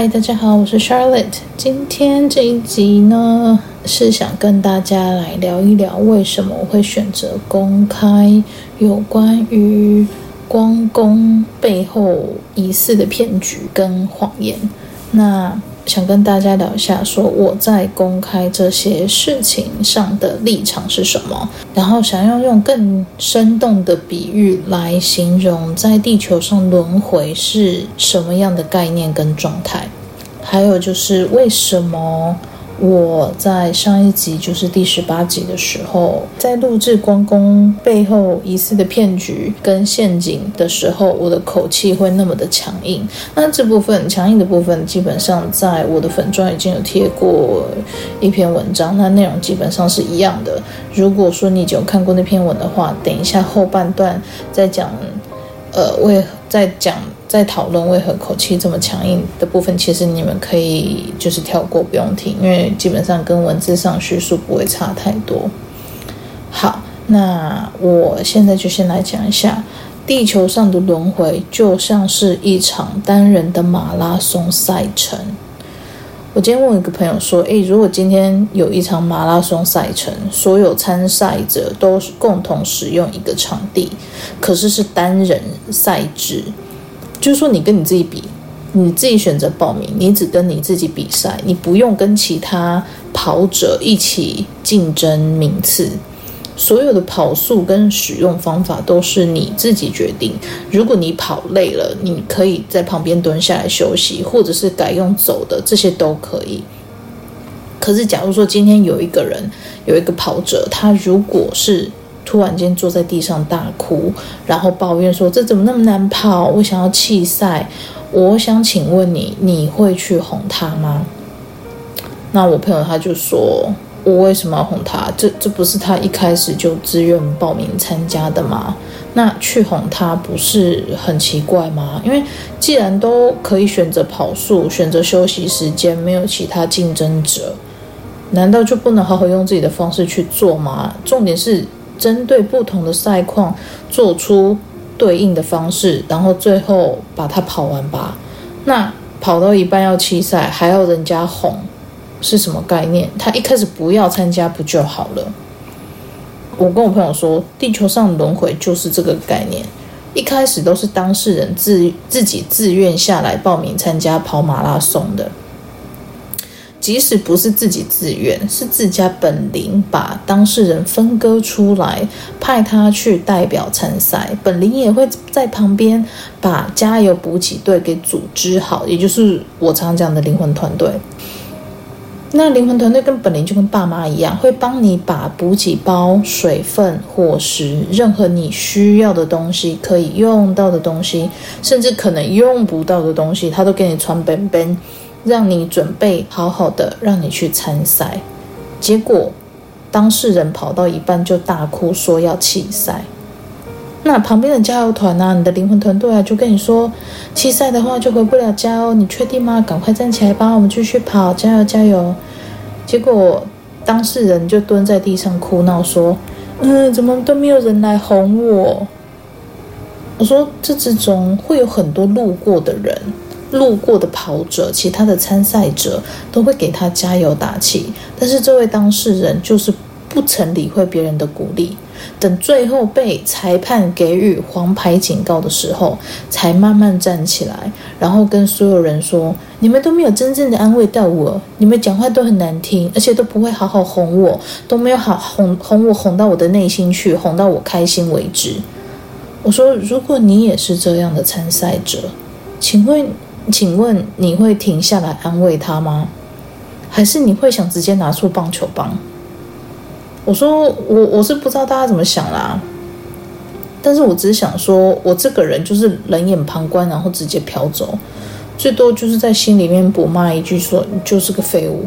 嗨，大家好，我是 Charlotte。今天这一集呢，是想跟大家来聊一聊为什么我会选择公开有关于关公背后疑似的骗局跟谎言。那想跟大家聊一下，说我在公开这些事情上的立场是什么，然后想要用更生动的比喻来形容在地球上轮回是什么样的概念跟状态，还有就是为什么。我在上一集，就是第十八集的时候，在录制关公背后疑似的骗局跟陷阱的时候，我的口气会那么的强硬。那这部分强硬的部分，基本上在我的粉专已经有贴过一篇文章，那内容基本上是一样的。如果说你已经有看过那篇文的话，等一下后半段再讲，呃，为再讲。在讨论为何口气这么强硬的部分，其实你们可以就是跳过，不用听，因为基本上跟文字上叙述不会差太多。好，那我现在就先来讲一下，地球上的轮回就像是一场单人的马拉松赛程。我今天问一个朋友说：“诶，如果今天有一场马拉松赛程，所有参赛者都共同使用一个场地，可是是单人赛制。”就是说，你跟你自己比，你自己选择报名，你只跟你自己比赛，你不用跟其他跑者一起竞争名次。所有的跑速跟使用方法都是你自己决定。如果你跑累了，你可以在旁边蹲下来休息，或者是改用走的，这些都可以。可是，假如说今天有一个人，有一个跑者，他如果是突然间坐在地上大哭，然后抱怨说：“这怎么那么难跑？我想要弃赛。”我想请问你，你会去哄他吗？那我朋友他就说：“我为什么要哄他？这这不是他一开始就自愿报名参加的吗？那去哄他不是很奇怪吗？因为既然都可以选择跑速，选择休息时间，没有其他竞争者，难道就不能好好用自己的方式去做吗？重点是。”针对不同的赛况做出对应的方式，然后最后把它跑完吧。那跑到一半要弃赛，还要人家哄，是什么概念？他一开始不要参加不就好了？我跟我朋友说，地球上轮回就是这个概念，一开始都是当事人自自己自愿下来报名参加跑马拉松的。即使不是自己自愿，是自家本灵把当事人分割出来，派他去代表参赛，本灵也会在旁边把加油补给队给组织好，也就是我常讲的灵魂团队。那灵魂团队跟本灵就跟爸妈一样，会帮你把补给包、水分、伙食，任何你需要的东西、可以用到的东西，甚至可能用不到的东西，他都给你穿本本。让你准备好好的，让你去参赛，结果当事人跑到一半就大哭说要弃赛。那旁边的加油团啊，你的灵魂团队啊，就跟你说弃赛的话就回不了家哦，你确定吗？赶快站起来吧，我们继续跑，加油加油！结果当事人就蹲在地上哭闹说：“嗯，怎么都没有人来哄我？”我说：“这之中会有很多路过的人。”路过的跑者，其他的参赛者都会给他加油打气，但是这位当事人就是不曾理会别人的鼓励，等最后被裁判给予黄牌警告的时候，才慢慢站起来，然后跟所有人说：“你们都没有真正的安慰到我，你们讲话都很难听，而且都不会好好哄我，都没有好哄哄我哄到我的内心去，哄到我开心为止。”我说：“如果你也是这样的参赛者，请问？”请问你会停下来安慰他吗？还是你会想直接拿出棒球棒？我说我我是不知道大家怎么想啦，但是我只是想说，我这个人就是冷眼旁观，然后直接飘走，最多就是在心里面补骂一句说你就是个废物，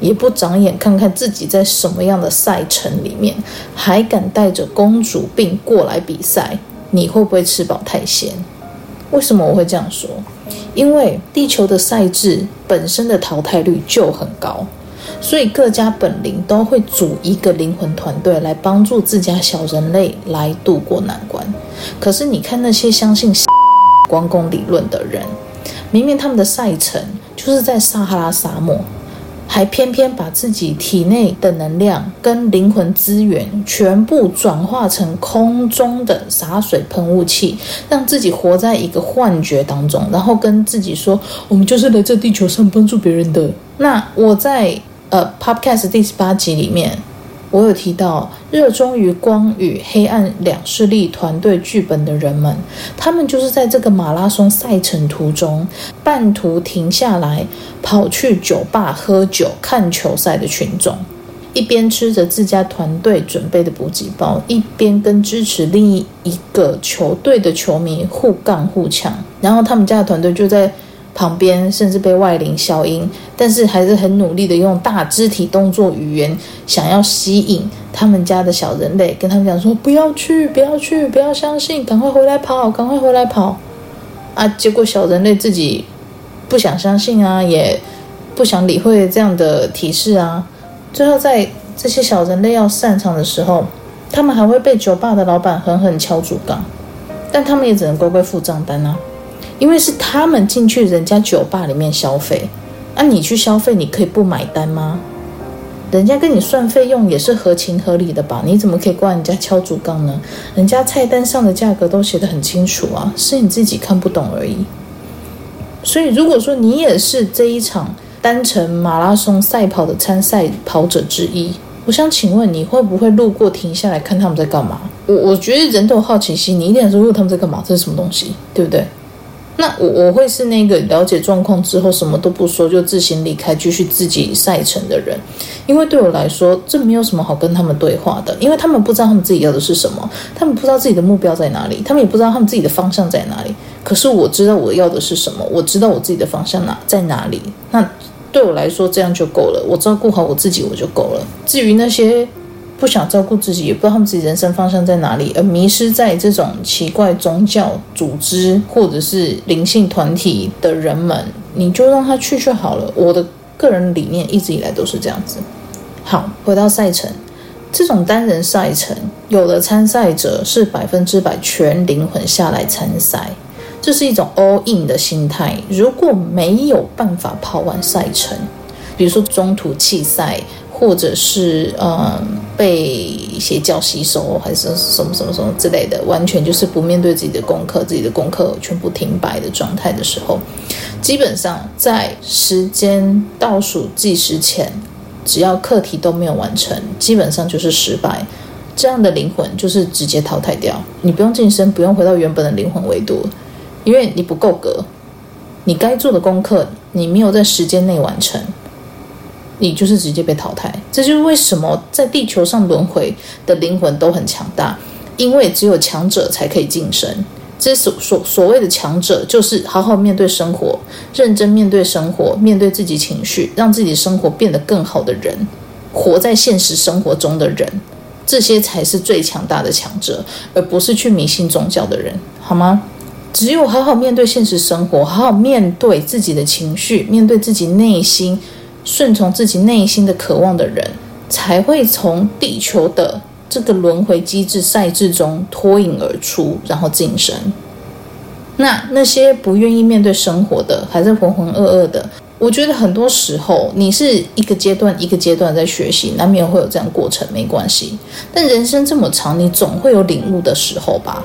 也不长眼看看自己在什么样的赛程里面，还敢带着公主病过来比赛，你会不会吃饱太闲？为什么我会这样说？因为地球的赛制本身的淘汰率就很高，所以各家本灵都会组一个灵魂团队来帮助自家小人类来渡过难关。可是你看那些相信 关公理论的人，明明他们的赛程就是在撒哈拉沙漠。还偏偏把自己体内的能量跟灵魂资源全部转化成空中的洒水喷雾器，让自己活在一个幻觉当中，然后跟自己说：“我们就是来这地球上帮助别人的。”那我在呃 Podcast 第十八集里面。我有提到，热衷于光与黑暗两势力团队剧本的人们，他们就是在这个马拉松赛程途中，半途停下来，跑去酒吧喝酒、看球赛的群众，一边吃着自家团队准备的补给包，一边跟支持另一个球队的球迷互杠互抢，然后他们家的团队就在。旁边甚至被外灵消音，但是还是很努力的用大肢体动作语言，想要吸引他们家的小人类，跟他们讲说：不要去，不要去，不要相信，赶快回来跑，赶快回来跑！啊，结果小人类自己不想相信啊，也不想理会这样的提示啊。最后在这些小人类要散场的时候，他们还会被酒吧的老板狠狠敲竹杠，但他们也只能乖乖付账单啊。因为是他们进去人家酒吧里面消费，啊，你去消费，你可以不买单吗？人家跟你算费用也是合情合理的吧？你怎么可以怪人家敲竹杠呢？人家菜单上的价格都写得很清楚啊，是你自己看不懂而已。所以，如果说你也是这一场单程马拉松赛跑的参赛跑者之一，我想请问你会不会路过停下来看他们在干嘛？我我觉得人都有好奇心，你一定说，问他们在干嘛？这是什么东西？对不对？那我我会是那个了解状况之后什么都不说就自行离开继续自己赛程的人，因为对我来说这没有什么好跟他们对话的，因为他们不知道他们自己要的是什么，他们不知道自己的目标在哪里，他们也不知道他们自己的方向在哪里。可是我知道我要的是什么，我知道我自己的方向哪在哪里。那对我来说这样就够了，我照顾好我自己我就够了。至于那些。不想照顾自己，也不知道他们自己人生方向在哪里，而迷失在这种奇怪宗教组织或者是灵性团体的人们，你就让他去就好了。我的个人理念一直以来都是这样子。好，回到赛程，这种单人赛程，有的参赛者是百分之百全灵魂下来参赛，这是一种 all in 的心态。如果没有办法跑完赛程，比如说中途弃赛。或者是嗯被邪教吸收，还是什么什么什么之类的，完全就是不面对自己的功课，自己的功课全部停摆的状态的时候，基本上在时间倒数计时前，只要课题都没有完成，基本上就是失败。这样的灵魂就是直接淘汰掉，你不用晋升，不用回到原本的灵魂维度，因为你不够格，你该做的功课你没有在时间内完成。你就是直接被淘汰，这就是为什么在地球上轮回的灵魂都很强大，因为只有强者才可以晋升。这所所所谓的强者，就是好好面对生活，认真面对生活，面对自己情绪，让自己生活变得更好的人，活在现实生活中的人，这些才是最强大的强者，而不是去迷信宗教的人，好吗？只有好好面对现实生活，好好面对自己的情绪，面对自己内心。顺从自己内心的渴望的人，才会从地球的这个轮回机制赛制中脱颖而出，然后晋升。那那些不愿意面对生活的，还在浑浑噩噩的，我觉得很多时候你是一个阶段一个阶段在学习，难免会有这样过程，没关系。但人生这么长，你总会有领悟的时候吧？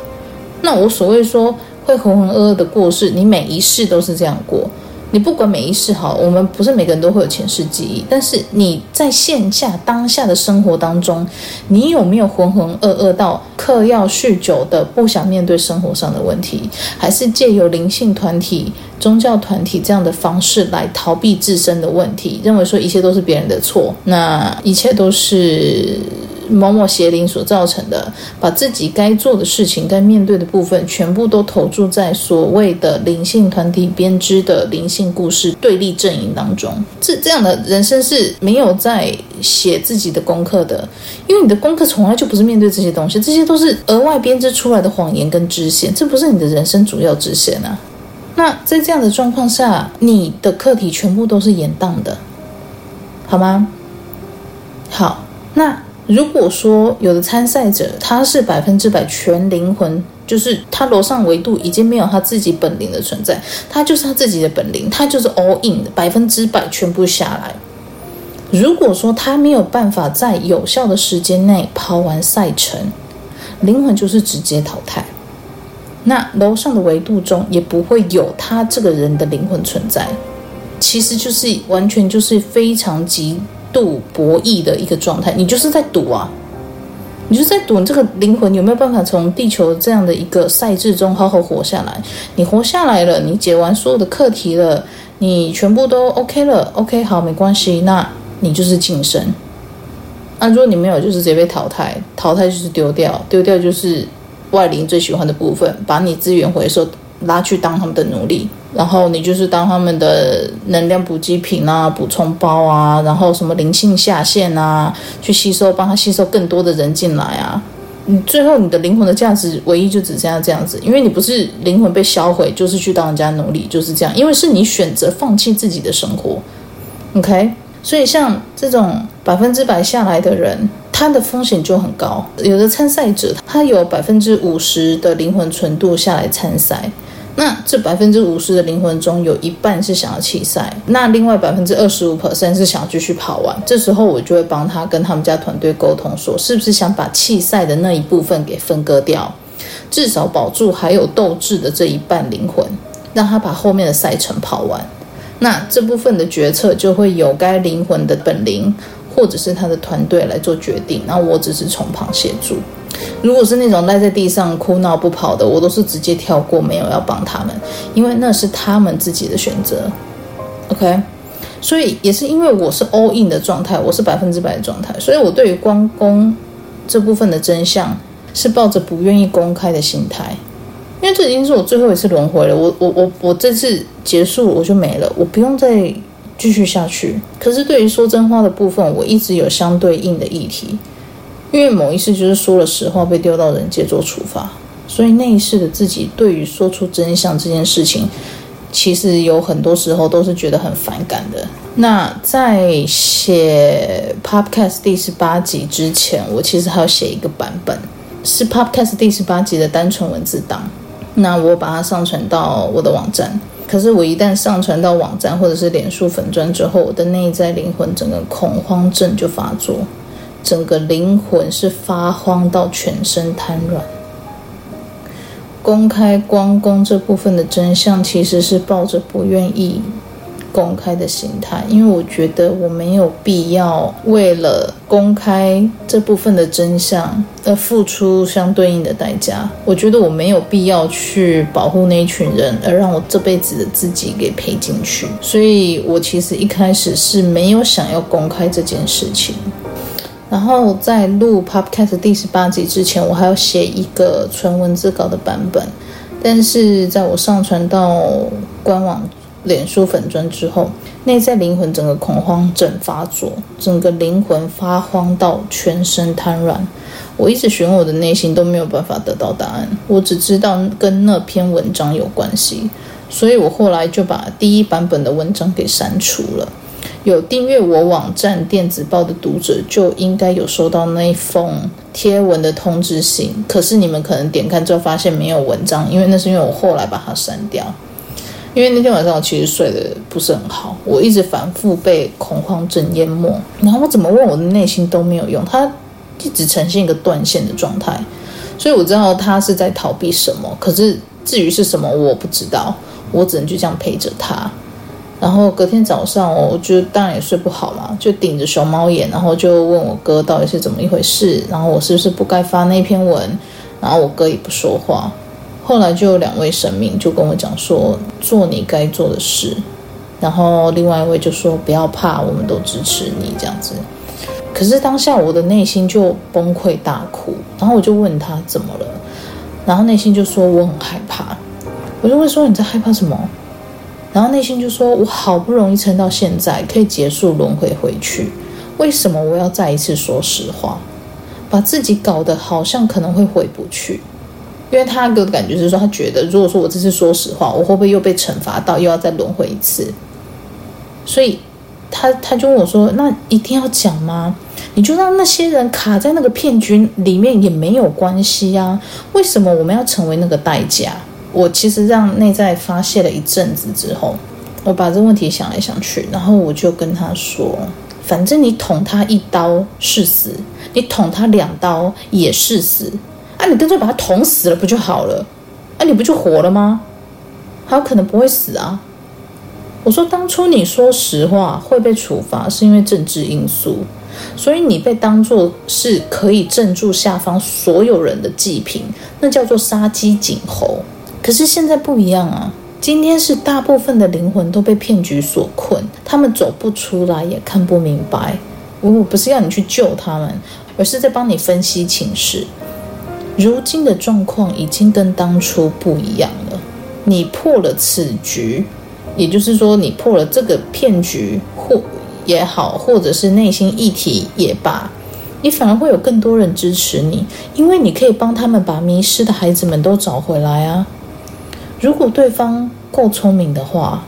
那我所谓说会浑浑噩噩的过世，你每一世都是这样过。你不管每一世哈，我们不是每个人都会有前世记忆，但是你在线下当下的生活当中，你有没有浑浑噩噩到嗑药酗酒的不想面对生活上的问题，还是借由灵性团体、宗教团体这样的方式来逃避自身的问题，认为说一切都是别人的错，那一切都是。某某邪灵所造成的，把自己该做的事情、该面对的部分，全部都投注在所谓的灵性团体编织的灵性故事对立阵营当中。这这样的人生是没有在写自己的功课的，因为你的功课从来就不是面对这些东西，这些都是额外编织出来的谎言跟支线，这不是你的人生主要支线啊。那在这样的状况下，你的课题全部都是延宕的，好吗？好，那。如果说有的参赛者他是百分之百全灵魂就是他楼上维度已经没有他自己本灵的存在，他就是他自己的本灵，他就是 all in 百分之百全部下来。如果说他没有办法在有效的时间内跑完赛程，灵魂就是直接淘汰。那楼上的维度中也不会有他这个人的灵魂存在，其实就是完全就是非常极度博弈的一个状态。你就是在赌啊，你就在赌你这个灵魂有没有办法从地球这样的一个赛制中好好活下来。你活下来了，你解完所有的课题了，你全部都 OK 了，OK 好，没关系，那你就是晋升。那如果你没有，就是直接被淘汰，淘汰就是丢掉，丢掉就是。外灵最喜欢的部分，把你资源回收拉去当他们的奴隶，然后你就是当他们的能量补给品啊、补充包啊，然后什么灵性下线啊，去吸收，帮他吸收更多的人进来啊。你最后你的灵魂的价值唯一就只剩下这样子，因为你不是灵魂被销毁，就是去当人家奴隶，就是这样。因为是你选择放弃自己的生活，OK？所以像这种百分之百下来的人。他的风险就很高，有的参赛者他有百分之五十的灵魂纯度下来参赛，那这百分之五十的灵魂中有一半是想要弃赛，那另外百分之二十五 percent 是想要继续跑完。这时候我就会帮他跟他们家团队沟通说，是不是想把弃赛的那一部分给分割掉，至少保住还有斗志的这一半灵魂，让他把后面的赛程跑完。那这部分的决策就会有该灵魂的本灵。或者是他的团队来做决定，然后我只是从旁协助。如果是那种赖在地上哭闹不跑的，我都是直接跳过，没有要帮他们，因为那是他们自己的选择。OK，所以也是因为我是 all in 的状态，我是百分之百的状态，所以我对于关公这部分的真相是抱着不愿意公开的心态，因为这已经是我最后一次轮回了。我我我我这次结束我就没了，我不用再。继续下去，可是对于说真话的部分，我一直有相对应的议题，因为某一世就是说了实话被丢到人界做处罚，所以那一世的自己对于说出真相这件事情，其实有很多时候都是觉得很反感的。那在写 Podcast 第十八集之前，我其实还要写一个版本，是 Podcast 第十八集的单纯文字档，那我把它上传到我的网站。可是我一旦上传到网站或者是脸书粉砖之后，我的内在灵魂整个恐慌症就发作，整个灵魂是发慌到全身瘫软。公开光公这部分的真相，其实是抱着不愿意。公开的心态，因为我觉得我没有必要为了公开这部分的真相而付出相对应的代价。我觉得我没有必要去保护那一群人，而让我这辈子的自己给赔进去。所以我其实一开始是没有想要公开这件事情。然后在录 Podcast 第十八集之前，我还要写一个纯文字稿的版本，但是在我上传到官网。脸书粉专之后，内在灵魂整个恐慌症发作，整个灵魂发慌到全身瘫软。我一直询问我的内心都没有办法得到答案，我只知道跟那篇文章有关系，所以我后来就把第一版本的文章给删除了。有订阅我网站电子报的读者就应该有收到那一封贴文的通知信，可是你们可能点开之后发现没有文章，因为那是因为我后来把它删掉。因为那天晚上我其实睡得不是很好，我一直反复被恐慌症淹没，然后我怎么问我的内心都没有用，他一直呈现一个断线的状态，所以我知道他是在逃避什么，可是至于是什么我不知道，我只能就这样陪着他。然后隔天早上，我就当然也睡不好嘛，就顶着熊猫眼，然后就问我哥到底是怎么一回事，然后我是不是不该发那篇文，然后我哥也不说话。后来就有两位神明就跟我讲说，做你该做的事，然后另外一位就说不要怕，我们都支持你这样子。可是当下我的内心就崩溃大哭，然后我就问他怎么了，然后内心就说我很害怕，我就会说你在害怕什么？然后内心就说我好不容易撑到现在可以结束轮回回去，为什么我要再一次说实话，把自己搞得好像可能会回不去？因为他给的感觉是说，他觉得如果说我这次说实话，我会不会又被惩罚到，又要再轮回一次？所以他他就问我说：“那一定要讲吗？你就让那些人卡在那个骗局里面也没有关系、啊。为什么我们要成为那个代价？我其实让内在发泄了一阵子之后，我把这个问题想来想去，然后我就跟他说：反正你捅他一刀是死，你捅他两刀也是死，啊，你干脆把他捅死了不就好了？啊，你不就活了吗？还有可能不会死啊。我说，当初你说实话会被处罚，是因为政治因素，所以你被当作是可以镇住下方所有人的祭品，那叫做杀鸡儆猴。可是现在不一样啊，今天是大部分的灵魂都被骗局所困，他们走不出来，也看不明白。我不是要你去救他们，而是在帮你分析情势。如今的状况已经跟当初不一样了，你破了此局。也就是说，你破了这个骗局，或也好，或者是内心议题也罢，你反而会有更多人支持你，因为你可以帮他们把迷失的孩子们都找回来啊。如果对方够聪明的话，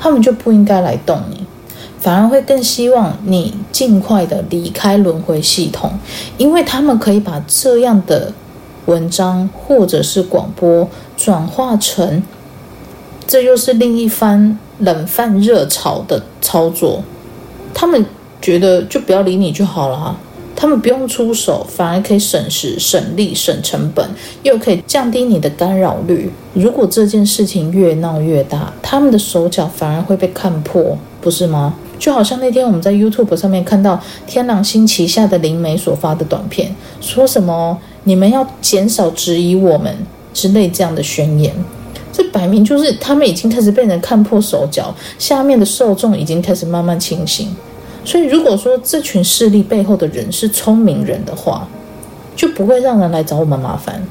他们就不应该来动你，反而会更希望你尽快的离开轮回系统，因为他们可以把这样的文章或者是广播转化成。这又是另一番冷饭热炒的操作，他们觉得就不要理你就好了，他们不用出手，反而可以省时、省力、省成本，又可以降低你的干扰率。如果这件事情越闹越大，他们的手脚反而会被看破，不是吗？就好像那天我们在 YouTube 上面看到天狼星旗下的灵媒所发的短片，说什么你们要减少质疑我们之类这样的宣言。这摆明就是他们已经开始被人看破手脚，下面的受众已经开始慢慢清醒。所以，如果说这群势力背后的人是聪明人的话，就不会让人来找我们麻烦。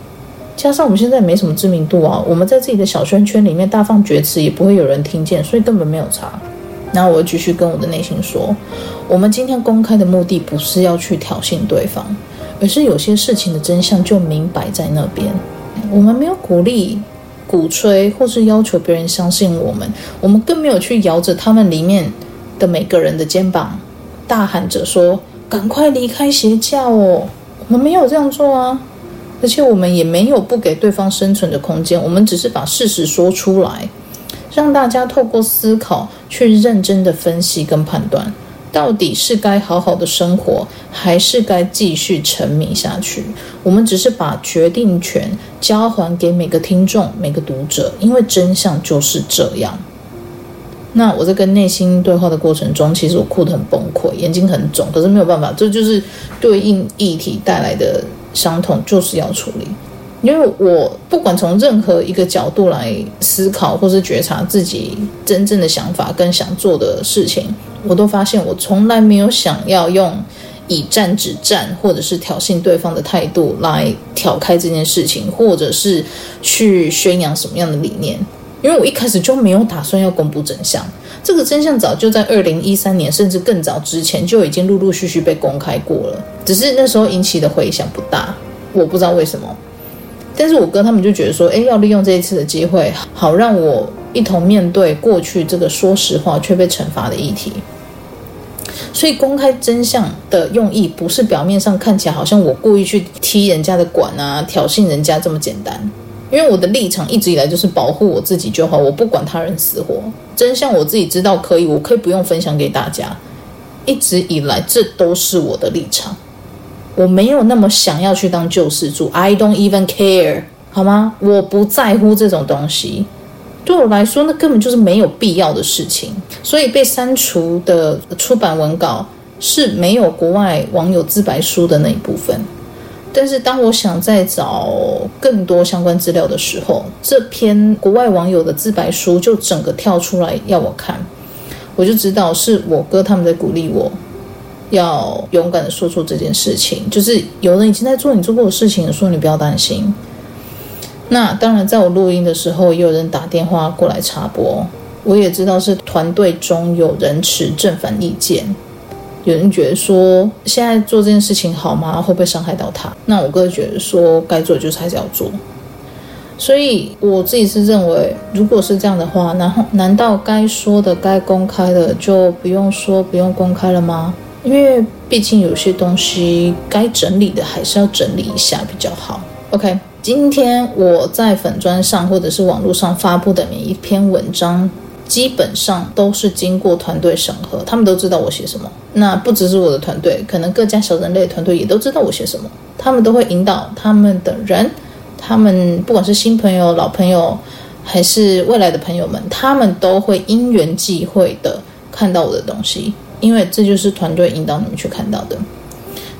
加上我们现在没什么知名度啊，我们在自己的小圈圈里面大放厥词，也不会有人听见，所以根本没有差。然后我继续跟我的内心说，我们今天公开的目的不是要去挑衅对方，而是有些事情的真相就明摆在那边。我们没有鼓励。鼓吹或是要求别人相信我们，我们更没有去摇着他们里面的每个人的肩膀，大喊着说：“赶快离开邪教哦！”我们没有这样做啊，而且我们也没有不给对方生存的空间，我们只是把事实说出来，让大家透过思考去认真的分析跟判断。到底是该好好的生活，还是该继续沉迷下去？我们只是把决定权交还给每个听众、每个读者，因为真相就是这样。那我在跟内心对话的过程中，其实我哭得很崩溃，眼睛很肿，可是没有办法，这就是对应议题带来的伤痛，就是要处理。因为我不管从任何一个角度来思考，或是觉察自己真正的想法跟想做的事情。我都发现，我从来没有想要用以战止战，或者是挑衅对方的态度来挑开这件事情，或者是去宣扬什么样的理念。因为我一开始就没有打算要公布真相，这个真相早就在二零一三年甚至更早之前就已经陆陆续续被公开过了，只是那时候引起的回响不大，我不知道为什么。但是我哥他们就觉得说，诶，要利用这一次的机会，好让我。一同面对过去这个说实话却被惩罚的议题，所以公开真相的用意不是表面上看起来好像我故意去踢人家的馆啊，挑衅人家这么简单。因为我的立场一直以来就是保护我自己就好，我不管他人死活。真相我自己知道可以，我可以不用分享给大家。一直以来这都是我的立场，我没有那么想要去当救世主，I don't even care，好吗？我不在乎这种东西。对我来说，那根本就是没有必要的事情。所以被删除的出版文稿是没有国外网友自白书的那一部分。但是当我想再找更多相关资料的时候，这篇国外网友的自白书就整个跳出来要我看，我就知道是我哥他们在鼓励我，要勇敢的说出这件事情。就是有人已经在做你做过的事情，说你不要担心。那当然，在我录音的时候，也有人打电话过来插播。我也知道是团队中有人持正反意见，有人觉得说现在做这件事情好吗？会不会伤害到他？那我哥觉得说该做就是还是要做。所以我自己是认为，如果是这样的话，然后难道该说的、该公开的就不用说、不用公开了吗？因为毕竟有些东西该整理的还是要整理一下比较好。OK，今天我在粉砖上或者是网络上发布的每一篇文章，基本上都是经过团队审核，他们都知道我写什么。那不只是我的团队，可能各家小人类团队也都知道我写什么，他们都会引导他们的人，他们不管是新朋友、老朋友，还是未来的朋友们，他们都会因缘际会的看到我的东西。因为这就是团队引导你们去看到的。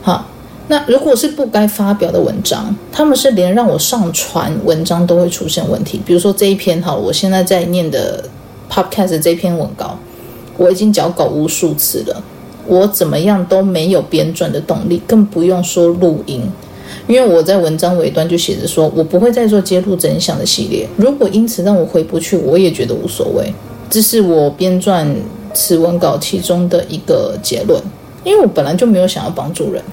好，那如果是不该发表的文章，他们是连让我上传文章都会出现问题。比如说这一篇，好，我现在在念的 Podcast 这篇文稿，我已经稿稿无数次了，我怎么样都没有编撰的动力，更不用说录音。因为我在文章尾端就写着说，我不会再做揭露真相的系列。如果因此让我回不去，我也觉得无所谓。这是我编撰。此文稿其中的一个结论，因为我本来就没有想要帮助人，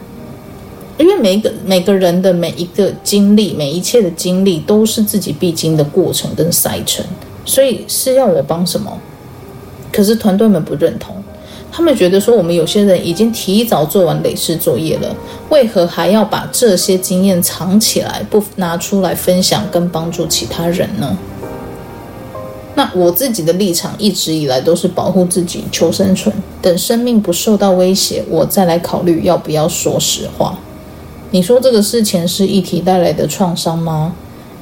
因为每个每个人的每一个经历，每一切的经历都是自己必经的过程跟筛程，所以是要我帮什么？可是团队们不认同，他们觉得说我们有些人已经提早做完累世作业了，为何还要把这些经验藏起来，不拿出来分享跟帮助其他人呢？那我自己的立场一直以来都是保护自己、求生存，等生命不受到威胁，我再来考虑要不要说实话。你说这个是前世议题带来的创伤吗？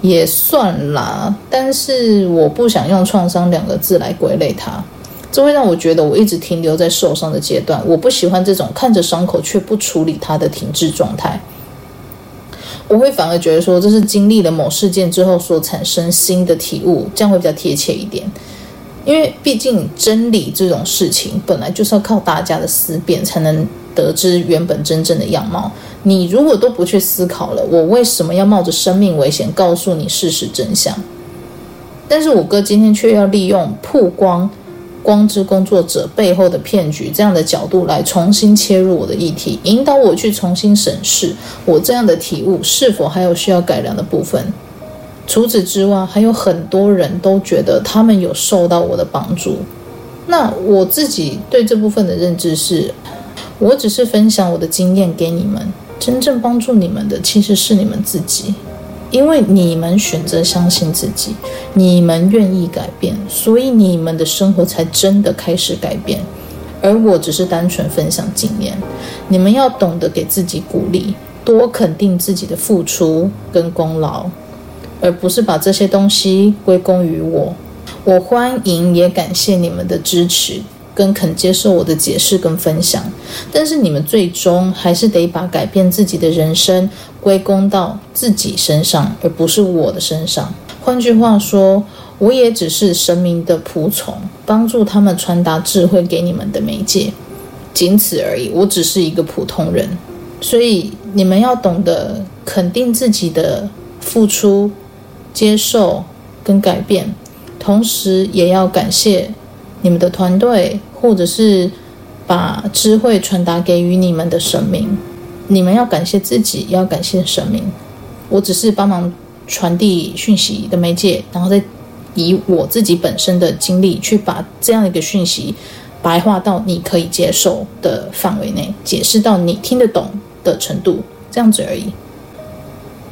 也算啦，但是我不想用创伤两个字来归类它，这会让我觉得我一直停留在受伤的阶段。我不喜欢这种看着伤口却不处理它的停滞状态。我会反而觉得说，这是经历了某事件之后所产生新的体悟，这样会比较贴切一点。因为毕竟真理这种事情本来就是要靠大家的思辨才能得知原本真正的样貌。你如果都不去思考了，我为什么要冒着生命危险告诉你事实真相？但是我哥今天却要利用曝光。光之工作者背后的骗局，这样的角度来重新切入我的议题，引导我去重新审视我这样的体悟是否还有需要改良的部分。除此之外，还有很多人都觉得他们有受到我的帮助。那我自己对这部分的认知是，我只是分享我的经验给你们，真正帮助你们的其实是你们自己。因为你们选择相信自己，你们愿意改变，所以你们的生活才真的开始改变。而我只是单纯分享经验。你们要懂得给自己鼓励，多肯定自己的付出跟功劳，而不是把这些东西归功于我。我欢迎也感谢你们的支持。跟肯接受我的解释跟分享，但是你们最终还是得把改变自己的人生归功到自己身上，而不是我的身上。换句话说，我也只是神明的仆从，帮助他们传达智慧给你们的媒介，仅此而已。我只是一个普通人，所以你们要懂得肯定自己的付出、接受跟改变，同时也要感谢。你们的团队，或者是把智慧传达给予你们的神明，你们要感谢自己，要感谢神明。我只是帮忙传递讯息的媒介，然后再以我自己本身的经历去把这样一个讯息白话到你可以接受的范围内，解释到你听得懂的程度，这样子而已。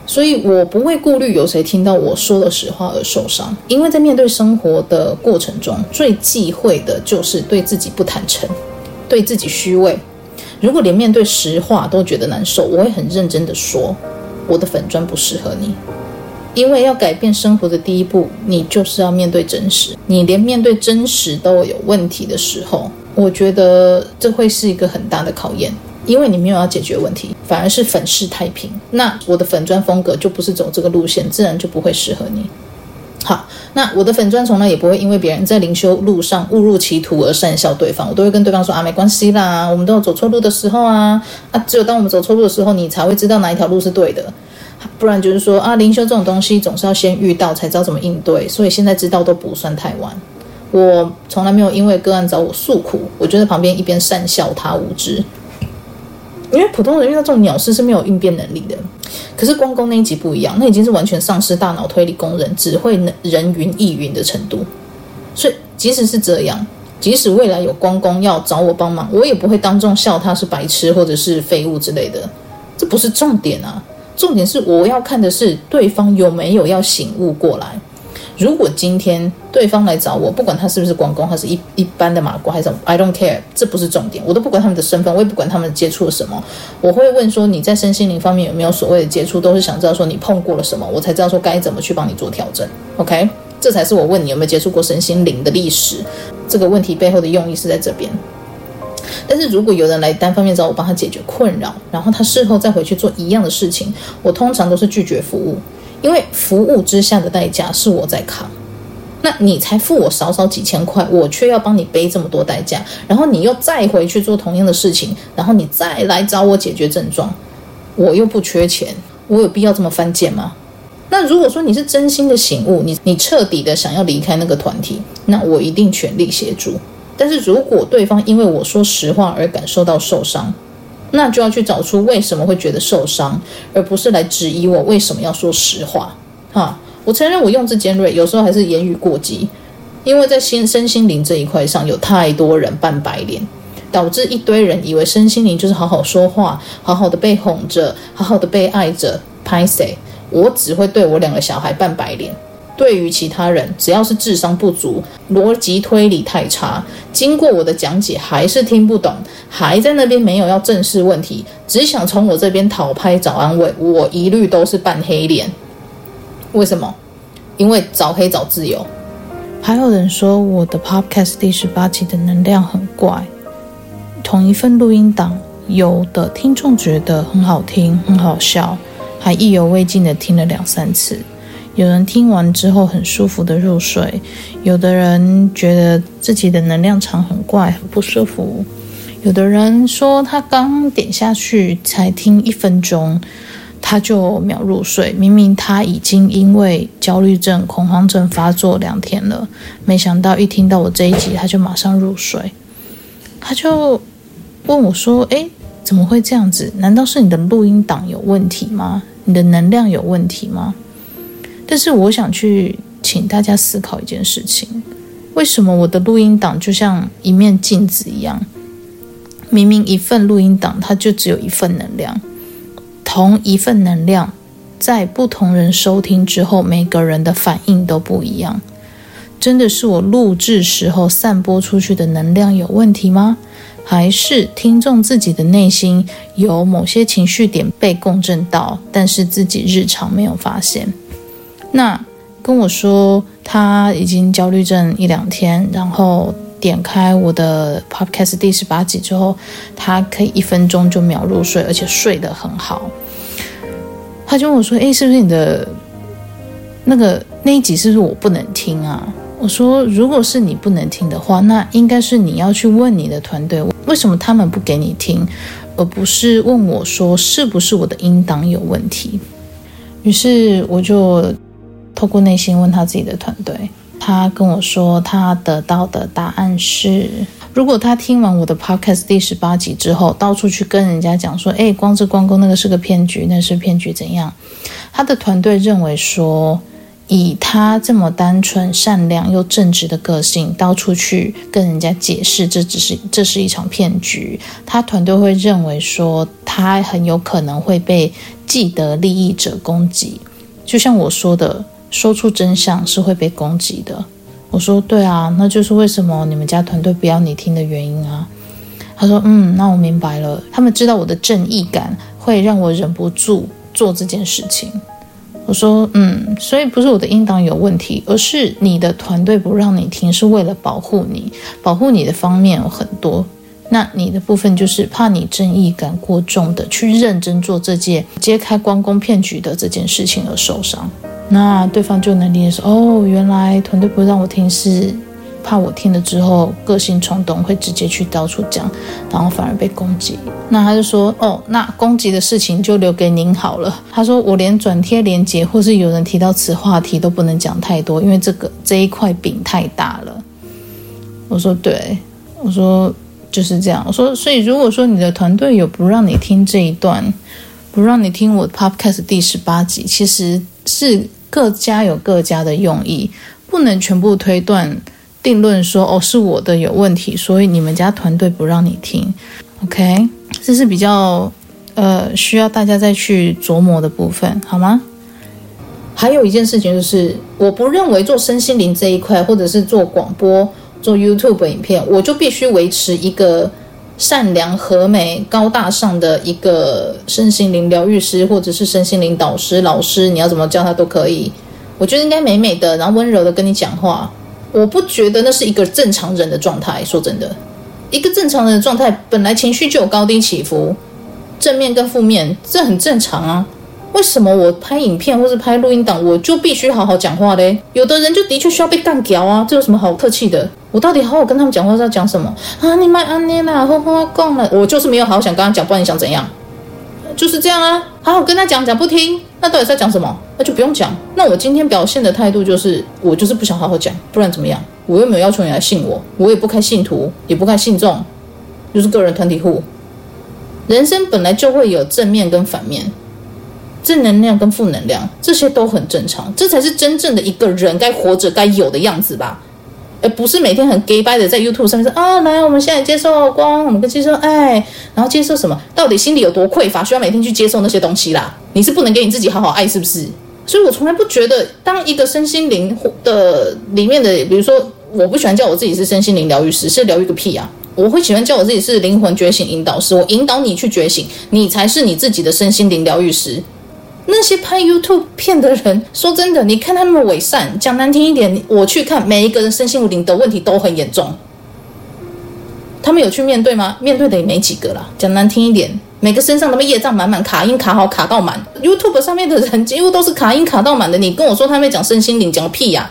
所以我不会顾虑有谁听到我说的实话而受伤，因为在面对生活的过程中，最忌讳的就是对自己不坦诚，对自己虚伪。如果连面对实话都觉得难受，我会很认真的说，我的粉砖不适合你。因为要改变生活的第一步，你就是要面对真实。你连面对真实都有问题的时候，我觉得这会是一个很大的考验。因为你没有要解决问题，反而是粉饰太平。那我的粉砖风格就不是走这个路线，自然就不会适合你。好，那我的粉砖从来也不会因为别人在灵修路上误入歧途而讪笑对方，我都会跟对方说啊，没关系啦，我们都有走错路的时候啊啊，只有当我们走错路的时候，你才会知道哪一条路是对的。不然就是说啊，灵修这种东西总是要先遇到才知道怎么应对，所以现在知道都不算太晚。我从来没有因为个案找我诉苦，我就在旁边一边讪笑他无知。因为普通人遇到这种鸟事是没有应变能力的，可是关公那一集不一样，那已经是完全丧失大脑推理功能，只会人云亦云的程度。所以即使是这样，即使未来有关公要找我帮忙，我也不会当众笑他是白痴或者是废物之类的。这不是重点啊，重点是我要看的是对方有没有要醒悟过来。如果今天对方来找我，不管他是不是关公，他是一一般的马工还是什么，I don't care，这不是重点，我都不管他们的身份，我也不管他们接触了什么。我会问说你在身心灵方面有没有所谓的接触，都是想知道说你碰过了什么，我才知道说该怎么去帮你做调整。OK，这才是我问你有没有接触过身心灵的历史。这个问题背后的用意是在这边。但是如果有人来单方面找我帮他解决困扰，然后他事后再回去做一样的事情，我通常都是拒绝服务。因为服务之下的代价是我在扛，那你才付我少少几千块，我却要帮你背这么多代价，然后你又再回去做同样的事情，然后你再来找我解决症状，我又不缺钱，我有必要这么犯贱吗？那如果说你是真心的醒悟，你你彻底的想要离开那个团体，那我一定全力协助。但是如果对方因为我说实话而感受到受伤，那就要去找出为什么会觉得受伤，而不是来质疑我为什么要说实话。哈，我承认我用字尖锐，有时候还是言语过激，因为在心身心灵这一块上有太多人扮白脸，导致一堆人以为身心灵就是好好说话，好好的被哄着，好好的被爱着。拍谁，我只会对我两个小孩扮白脸。对于其他人，只要是智商不足、逻辑推理太差，经过我的讲解还是听不懂，还在那边没有要正视问题，只想从我这边讨拍找安慰，我一律都是扮黑脸。为什么？因为找黑找自由。还有人说我的 Podcast 第十八集的能量很怪，同一份录音档，有的听众觉得很好听、很好笑，还意犹未尽的听了两三次。有人听完之后很舒服的入睡，有的人觉得自己的能量场很怪，很不舒服。有的人说他刚点下去才听一分钟，他就秒入睡。明明他已经因为焦虑症、恐慌症发作两天了，没想到一听到我这一集，他就马上入睡。他就问我说：“诶，怎么会这样子？难道是你的录音档有问题吗？你的能量有问题吗？”但是我想去请大家思考一件事情：为什么我的录音档就像一面镜子一样？明明一份录音档，它就只有一份能量，同一份能量，在不同人收听之后，每个人的反应都不一样。真的是我录制时候散播出去的能量有问题吗？还是听众自己的内心有某些情绪点被共振到，但是自己日常没有发现？那跟我说他已经焦虑症一两天，然后点开我的 podcast 第十八集之后，他可以一分钟就秒入睡，而且睡得很好。他就问我说：“诶，是不是你的那个那一集是不是我不能听啊？”我说：“如果是你不能听的话，那应该是你要去问你的团队，为什么他们不给你听，而不是问我说是不是我的音档有问题。”于是我就。透过内心问他自己的团队，他跟我说，他得到的答案是：如果他听完我的 podcast 第十八集之后，到处去跟人家讲说，哎，光之光工那个是个骗局，那是骗局怎样？他的团队认为说，以他这么单纯、善良又正直的个性，到处去跟人家解释，这只是这是一场骗局。他团队会认为说，他很有可能会被既得利益者攻击，就像我说的。说出真相是会被攻击的。我说对啊，那就是为什么你们家团队不要你听的原因啊。他说嗯，那我明白了。他们知道我的正义感会让我忍不住做这件事情。我说嗯，所以不是我的应当有问题，而是你的团队不让你听，是为了保护你，保护你的方面有很多。那你的部分就是怕你正义感过重的去认真做这件揭开关公骗局的这件事情而受伤。那对方就能理解说，哦，原来团队不让我听，是怕我听了之后个性冲动，会直接去到处讲，然后反而被攻击。那他就说，哦，那攻击的事情就留给您好了。他说，我连转贴连接或是有人提到此话题都不能讲太多，因为这个这一块饼太大了。我说，对，我说就是这样。我说，所以如果说你的团队有不让你听这一段，不让你听我 Podcast 第十八集，其实是各家有各家的用意，不能全部推断定论说哦是我的有问题，所以你们家团队不让你听。OK，这是比较呃需要大家再去琢磨的部分，好吗？还有一件事情就是，我不认为做身心灵这一块，或者是做广播、做 YouTube 影片，我就必须维持一个善良、和美、高大上的一个身心灵疗愈师，或者是身心灵导师、老师，你要怎么叫他都可以。我觉得应该美美的，然后温柔的跟你讲话。我不觉得那是一个正常人的状态。说真的，一个正常人的状态，本来情绪就有高低起伏，正面跟负面，这很正常啊。为什么我拍影片或是拍录音档，我就必须好好讲话嘞？有的人就的确需要被干掉啊，这有什么好客气的？我到底好好跟他们讲话是要讲什么啊？你卖安妮啦，呵呵，够了，我就是没有好好想跟他讲，不然你想怎样？就是这样啊，好好跟他讲讲不听，那到底在讲什么？那就不用讲。那我今天表现的态度就是，我就是不想好好讲，不然怎么样？我又没有要求你来信我，我也不开信徒，也不开信众，就是个人团体户。人生本来就会有正面跟反面。正能量跟负能量，这些都很正常，这才是真正的一个人该活着该有的样子吧，而不是每天很 gay 掰的在 YouTube 上面说啊，来，我们现在接受光，我们跟接受爱，然后接受什么？到底心里有多匮乏，需要每天去接受那些东西啦？你是不能给你自己好好爱，是不是？所以我从来不觉得，当一个身心灵的里面的，比如说，我不喜欢叫我自己是身心灵疗愈师，是疗愈个屁啊！我会喜欢叫我自己是灵魂觉醒引导师，我引导你去觉醒，你才是你自己的身心灵疗愈师。那些拍 YouTube 片的人，说真的，你看他那么伪善，讲难听一点，我去看每一个人身心灵的问题都很严重。他们有去面对吗？面对的也没几个啦。讲难听一点，每个身上都被业障满满，卡音卡好卡到满。YouTube 上面的人几乎都是卡音卡到满的。你跟我说他们讲身心灵，讲个屁呀！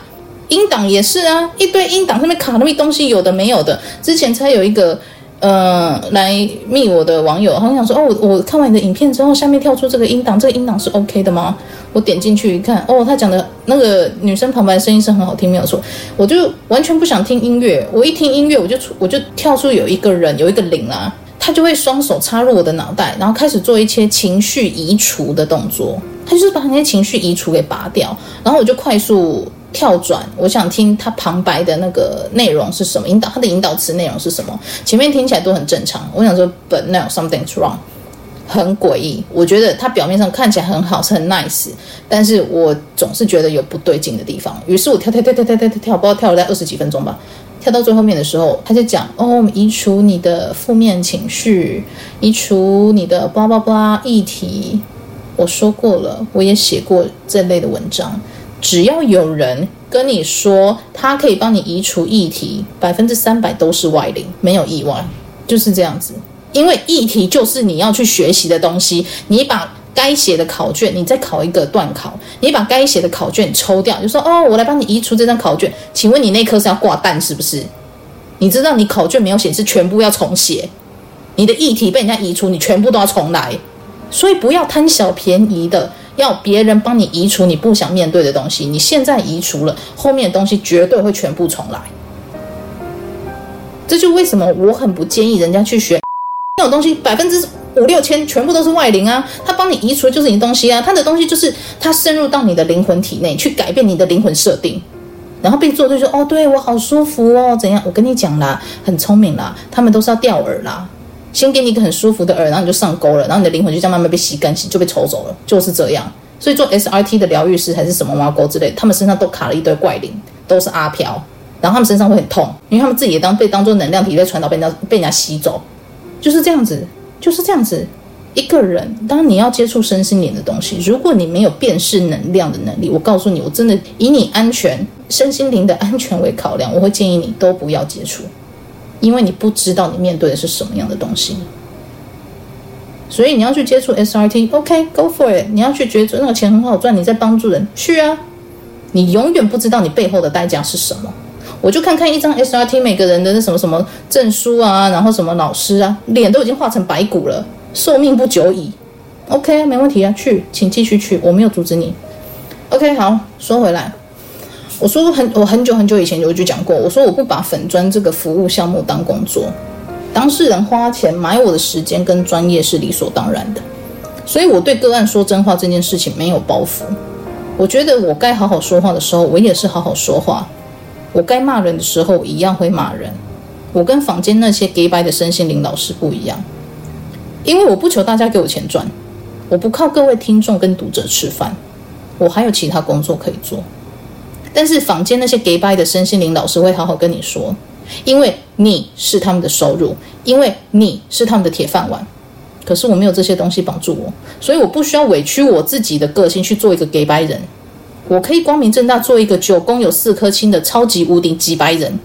音档也是啊，一堆音档上面卡那么东西，有的没有的。之前才有一个。呃，来密我的网友，好想说，哦，我看完你的影片之后，下面跳出这个音档，这个音档是 OK 的吗？我点进去一看，哦，他讲的那个女生旁白声音是很好听，没有错。我就完全不想听音乐，我一听音乐，我就出，我就跳出有一个人，有一个灵啊，他就会双手插入我的脑袋，然后开始做一些情绪移除的动作，他就是把那些情绪移除给拔掉，然后我就快速。跳转，我想听他旁白的那个内容是什么，引导他的引导词内容是什么？前面听起来都很正常，我想说，But now something's wrong，很诡异。我觉得他表面上看起来很好，是很 nice，但是我总是觉得有不对劲的地方。于是我跳跳跳跳跳跳跳，不知道跳了在二十几分钟吧。跳到最后面的时候，他就讲：哦，移除你的负面情绪，移除你的巴拉巴拉议题。我说过了，我也写过这类的文章。只要有人跟你说他可以帮你移除议题，百分之三百都是外灵，没有意外，就是这样子。因为议题就是你要去学习的东西，你把该写的考卷，你再考一个段考，你把该写的考卷抽掉，就说哦，我来帮你移除这张考卷。请问你那科是要挂蛋是不是？你知道你考卷没有显示全部要重写，你的议题被人家移除，你全部都要重来，所以不要贪小便宜的。要别人帮你移除你不想面对的东西，你现在移除了，后面的东西绝对会全部重来。这就为什么我很不建议人家去学那种东西，百分之五六千全部都是外灵啊！他帮你移除就是你的东西啊，他的东西就是他深入到你的灵魂体内去改变你的灵魂设定，然后被做就说哦，对我好舒服哦，怎样？我跟你讲啦，很聪明啦，他们都是要钓饵啦。先给你一个很舒服的饵，然后你就上钩了，然后你的灵魂就这样慢慢被吸干净，就被抽走了，就是这样。所以做 SRT 的疗愈师还是什么挖沟之类，他们身上都卡了一堆怪灵，都是阿飘，然后他们身上会很痛，因为他们自己也当被当做能量体在传导，被人家被人家吸走，就是这样子，就是这样子。一个人，当你要接触身心灵的东西，如果你没有辨识能量的能力，我告诉你，我真的以你安全、身心灵的安全为考量，我会建议你都不要接触。因为你不知道你面对的是什么样的东西，所以你要去接触 SRT，OK，Go for it。你要去觉得那个钱很好赚，你在帮助人，去啊！你永远不知道你背后的代价是什么。我就看看一张 SRT，每个人的那什么什么证书啊，然后什么老师啊，脸都已经化成白骨了，寿命不久矣。OK，没问题啊，去，请继续去，我没有阻止你。OK，好，说回来。我说很，我很久很久以前就就讲过，我说我不把粉砖这个服务项目当工作，当事人花钱买我的时间跟专业是理所当然的，所以我对个案说真话这件事情没有包袱。我觉得我该好好说话的时候，我也是好好说话。我该骂人的时候一样会骂人。我跟坊间那些假掰的身心灵老师不一样，因为我不求大家给我钱赚，我不靠各位听众跟读者吃饭，我还有其他工作可以做。但是坊间那些假掰的身心灵老师会好好跟你说，因为你是他们的收入，因为你是他们的铁饭碗。可是我没有这些东西绑住我，所以我不需要委屈我自己的个性去做一个假掰人，我可以光明正大做一个九宫有四颗星的超级无敌机掰人。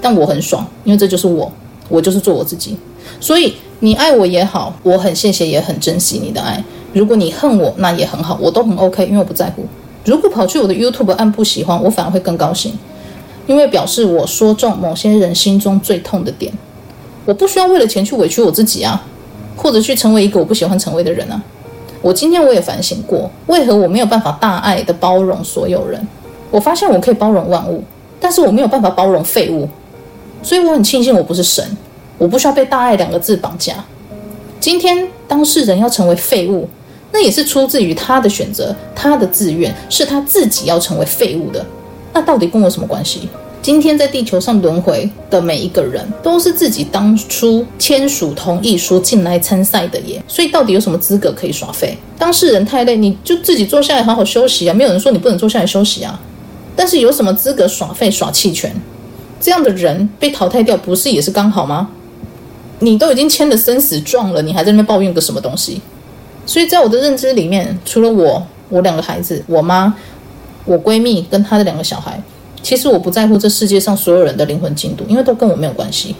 但我很爽，因为这就是我，我就是做我自己。所以你爱我也好，我很谢谢，也很珍惜你的爱。如果你恨我，那也很好，我都很 OK，因为我不在乎。如果跑去我的 YouTube 按不喜欢，我反而会更高兴，因为表示我说中某些人心中最痛的点。我不需要为了钱去委屈我自己啊，或者去成为一个我不喜欢成为的人啊。我今天我也反省过，为何我没有办法大爱的包容所有人？我发现我可以包容万物，但是我没有办法包容废物。所以我很庆幸我不是神，我不需要被大爱两个字绑架。今天当事人要成为废物，那也是出自于他的选择，他的自愿，是他自己要成为废物的。那到底跟我什么关系？今天在地球上轮回的每一个人，都是自己当初签署同意书进来参赛的耶。所以到底有什么资格可以耍废？当事人太累，你就自己坐下来好好休息啊！没有人说你不能坐下来休息啊。但是有什么资格耍废耍弃权？这样的人被淘汰掉，不是也是刚好吗？你都已经签了生死状了，你还在那边抱怨个什么东西？所以在我的认知里面，除了我、我两个孩子、我妈、我闺蜜跟她的两个小孩，其实我不在乎这世界上所有人的灵魂进度，因为都跟我没有关系。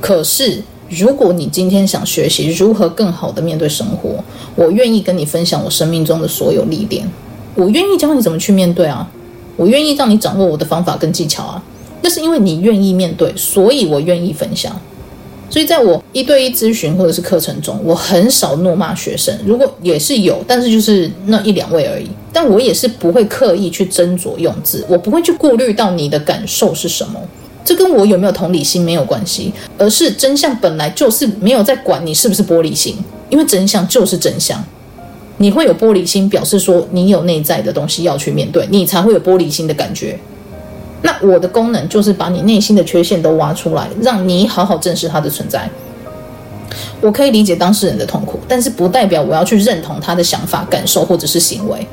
可是，如果你今天想学习如何更好的面对生活，我愿意跟你分享我生命中的所有历练，我愿意教你怎么去面对啊，我愿意让你掌握我的方法跟技巧啊。那是因为你愿意面对，所以我愿意分享。所以在我一对一咨询或者是课程中，我很少怒骂学生。如果也是有，但是就是那一两位而已。但我也是不会刻意去斟酌用字，我不会去顾虑到你的感受是什么。这跟我有没有同理心没有关系，而是真相本来就是没有在管你是不是玻璃心，因为真相就是真相。你会有玻璃心，表示说你有内在的东西要去面对，你才会有玻璃心的感觉。那我的功能就是把你内心的缺陷都挖出来，让你好好正视它的存在。我可以理解当事人的痛苦，但是不代表我要去认同他的想法、感受或者是行为。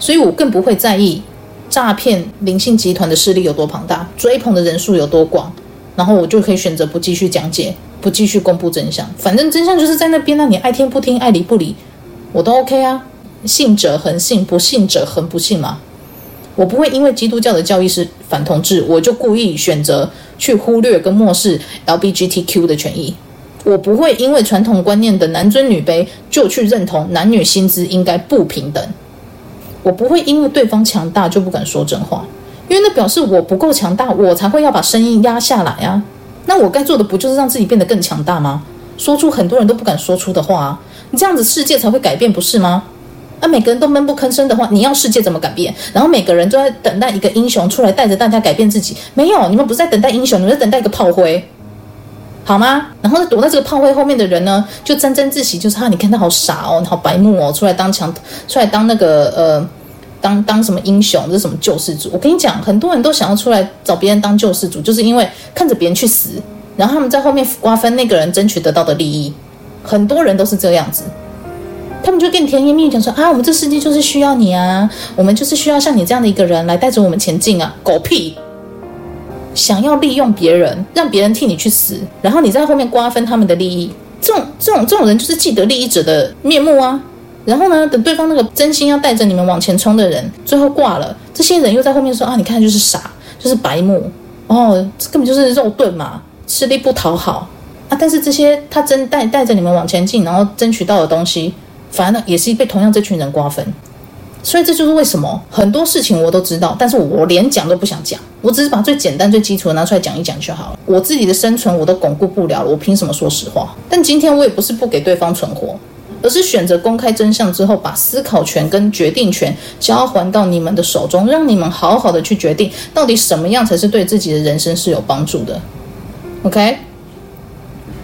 所以我更不会在意诈骗灵性集团的势力有多庞大，追捧的人数有多广，然后我就可以选择不继续讲解，不继续公布真相。反正真相就是在那边，那你爱听不听，爱理不理，我都 OK 啊。信者恒信，不信者恒不信嘛。我不会因为基督教的教义是反同志，我就故意选择去忽略跟漠视 LGBTQ 的权益。我不会因为传统观念的男尊女卑，就去认同男女薪资应该不平等。我不会因为对方强大就不敢说真话，因为那表示我不够强大，我才会要把声音压下来啊。那我该做的不就是让自己变得更强大吗？说出很多人都不敢说出的话啊，你这样子世界才会改变，不是吗？那、每个人都闷不吭声的话，你要世界怎么改变？然后每个人都在等待一个英雄出来带着大家改变自己。没有，你们不是在等待英雄，你们在等待一个炮灰，好吗？然后躲在这个炮灰后面的人呢，就沾沾自喜，就是哈、你看他好傻哦，你好白目哦，出来当强，出来当那个呃，当当什么英雄，这是什么救世主？我跟你讲，很多人都想要出来找别人当救世主，就是因为看着别人去死，然后他们在后面瓜分那个人争取得到的利益。很多人都是这样子。他们就跟你甜言蜜语讲说啊，我们这世界就是需要你啊，我们就是需要像你这样的一个人来带着我们前进啊，狗屁！想要利用别人，让别人替你去死，然后你在后面瓜分他们的利益，这种这种这种人就是既得利益者的面目啊。然后呢，等对方那个真心要带着你们往前冲的人最后挂了，这些人又在后面说啊，你看就是傻，就是白目哦，这根本就是肉盾嘛，吃力不讨好啊。但是这些他真带带着你们往前进，然后争取到的东西。反而呢，也是被同样这群人瓜分，所以这就是为什么很多事情我都知道，但是我连讲都不想讲，我只是把最简单、最基础的拿出来讲一讲就好了。我自己的生存我都巩固不了了，我凭什么说实话？但今天我也不是不给对方存活，而是选择公开真相之后，把思考权跟决定权交还到你们的手中，让你们好好的去决定，到底什么样才是对自己的人生是有帮助的。OK，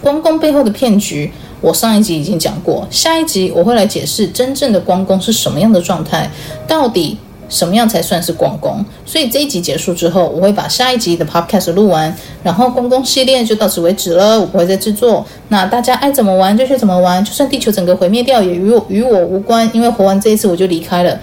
关公背后的骗局。我上一集已经讲过，下一集我会来解释真正的光宫是什么样的状态，到底什么样才算是光宫？所以这一集结束之后，我会把下一集的 podcast 录完，然后光宫系列就到此为止了，我不会再制作。那大家爱怎么玩就去怎么玩，就算地球整个毁灭掉也与我与我无关，因为活完这一次我就离开了。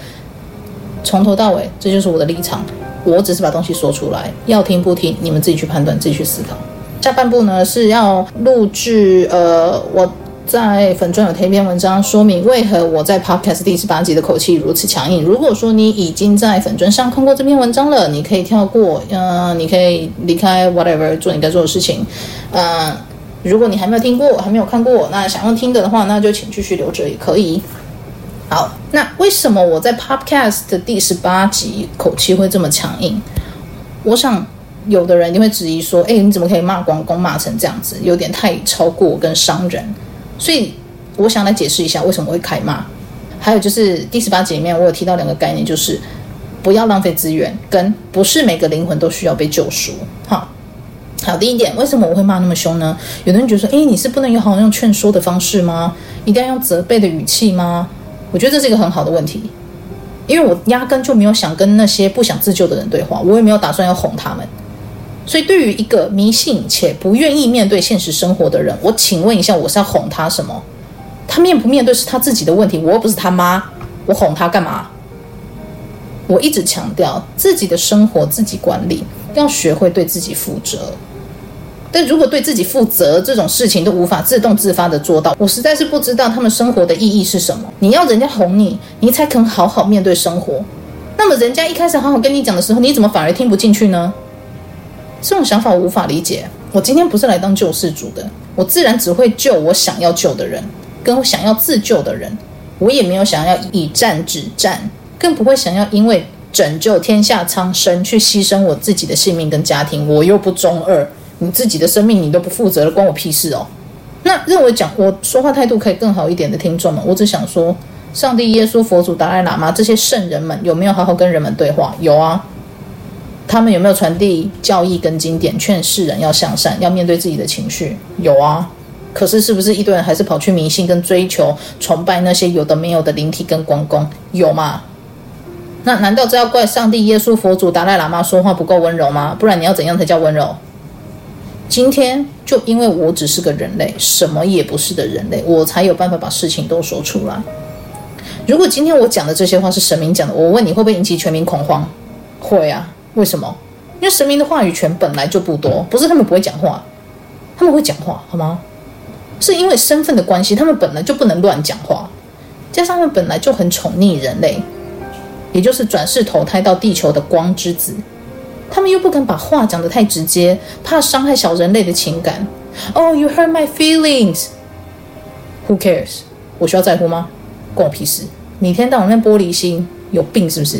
从头到尾，这就是我的立场。我只是把东西说出来，要听不听，你们自己去判断，自己去思考。下半部呢是要录制，呃，我。在粉专有贴一篇文章，说明为何我在 Podcast 第十八集的口气如此强硬。如果说你已经在粉专上看过这篇文章了，你可以跳过，嗯、你可以离开，whatever，做你该做的事情。嗯、如果你还没有听过，还没有看过，那想要听的的话，那就请继续留着也可以。好，那为什么我在 Podcast 的第十八集口气会这么强硬？我想有的人一定会质疑说，哎，你怎么可以骂光工骂成这样子，有点太超过跟伤人。所以我想来解释一下为什么会开骂，还有就是第十八集里面我有提到两个概念，就是不要浪费资源，跟不是每个灵魂都需要被救赎。好，好，第一点，为什么我会骂那么凶呢？有的人觉得说，诶，你是不能有好像用劝说的方式吗？一定要用责备的语气吗？我觉得这是一个很好的问题，因为我压根就没有想跟那些不想自救的人对话，我也没有打算要哄他们。所以，对于一个迷信且不愿意面对现实生活的人，我请问一下，我是要哄他什么？他面不面对是他自己的问题，我又不是他妈，我哄他干嘛？我一直强调自己的生活自己管理，要学会对自己负责。但如果对自己负责这种事情都无法自动自发的做到，我实在是不知道他们生活的意义是什么。你要人家哄你，你才肯好好面对生活。那么人家一开始好好跟你讲的时候，你怎么反而听不进去呢？这种想法我无法理解。我今天不是来当救世主的，我自然只会救我想要救的人，跟我想要自救的人。我也没有想要以战止战，更不会想要因为拯救天下苍生去牺牲我自己的性命跟家庭。我又不中二，你自己的生命你都不负责了，关我屁事哦。那认为讲我说话态度可以更好一点的听众们，我只想说，上帝、耶稣、佛祖、达赖喇嘛这些圣人们有没有好好跟人们对话？有啊。他们有没有传递教义跟经典，劝世人要向善，要面对自己的情绪？有啊，可是是不是一堆人还是跑去迷信跟追求崇拜那些有的没有的灵体跟光公？有吗？那难道这要怪上帝、耶稣、佛祖、达赖喇嘛说话不够温柔吗？不然你要怎样才叫温柔？今天就因为我只是个人类，什么也不是的人类，我才有办法把事情都说出来。如果今天我讲的这些话是神明讲的，我问你会不会引起全民恐慌？会啊。为什么？因为神明的话语权本来就不多，不是他们不会讲话，他们会讲话，好吗？是因为身份的关系，他们本来就不能乱讲话，加上他们本来就很宠溺人类，也就是转世投胎到地球的光之子，他们又不敢把话讲得太直接，怕伤害小人类的情感。Oh, you hurt my feelings. Who cares？我需要在乎吗？关我屁事！每天到晚那玻璃心，有病是不是？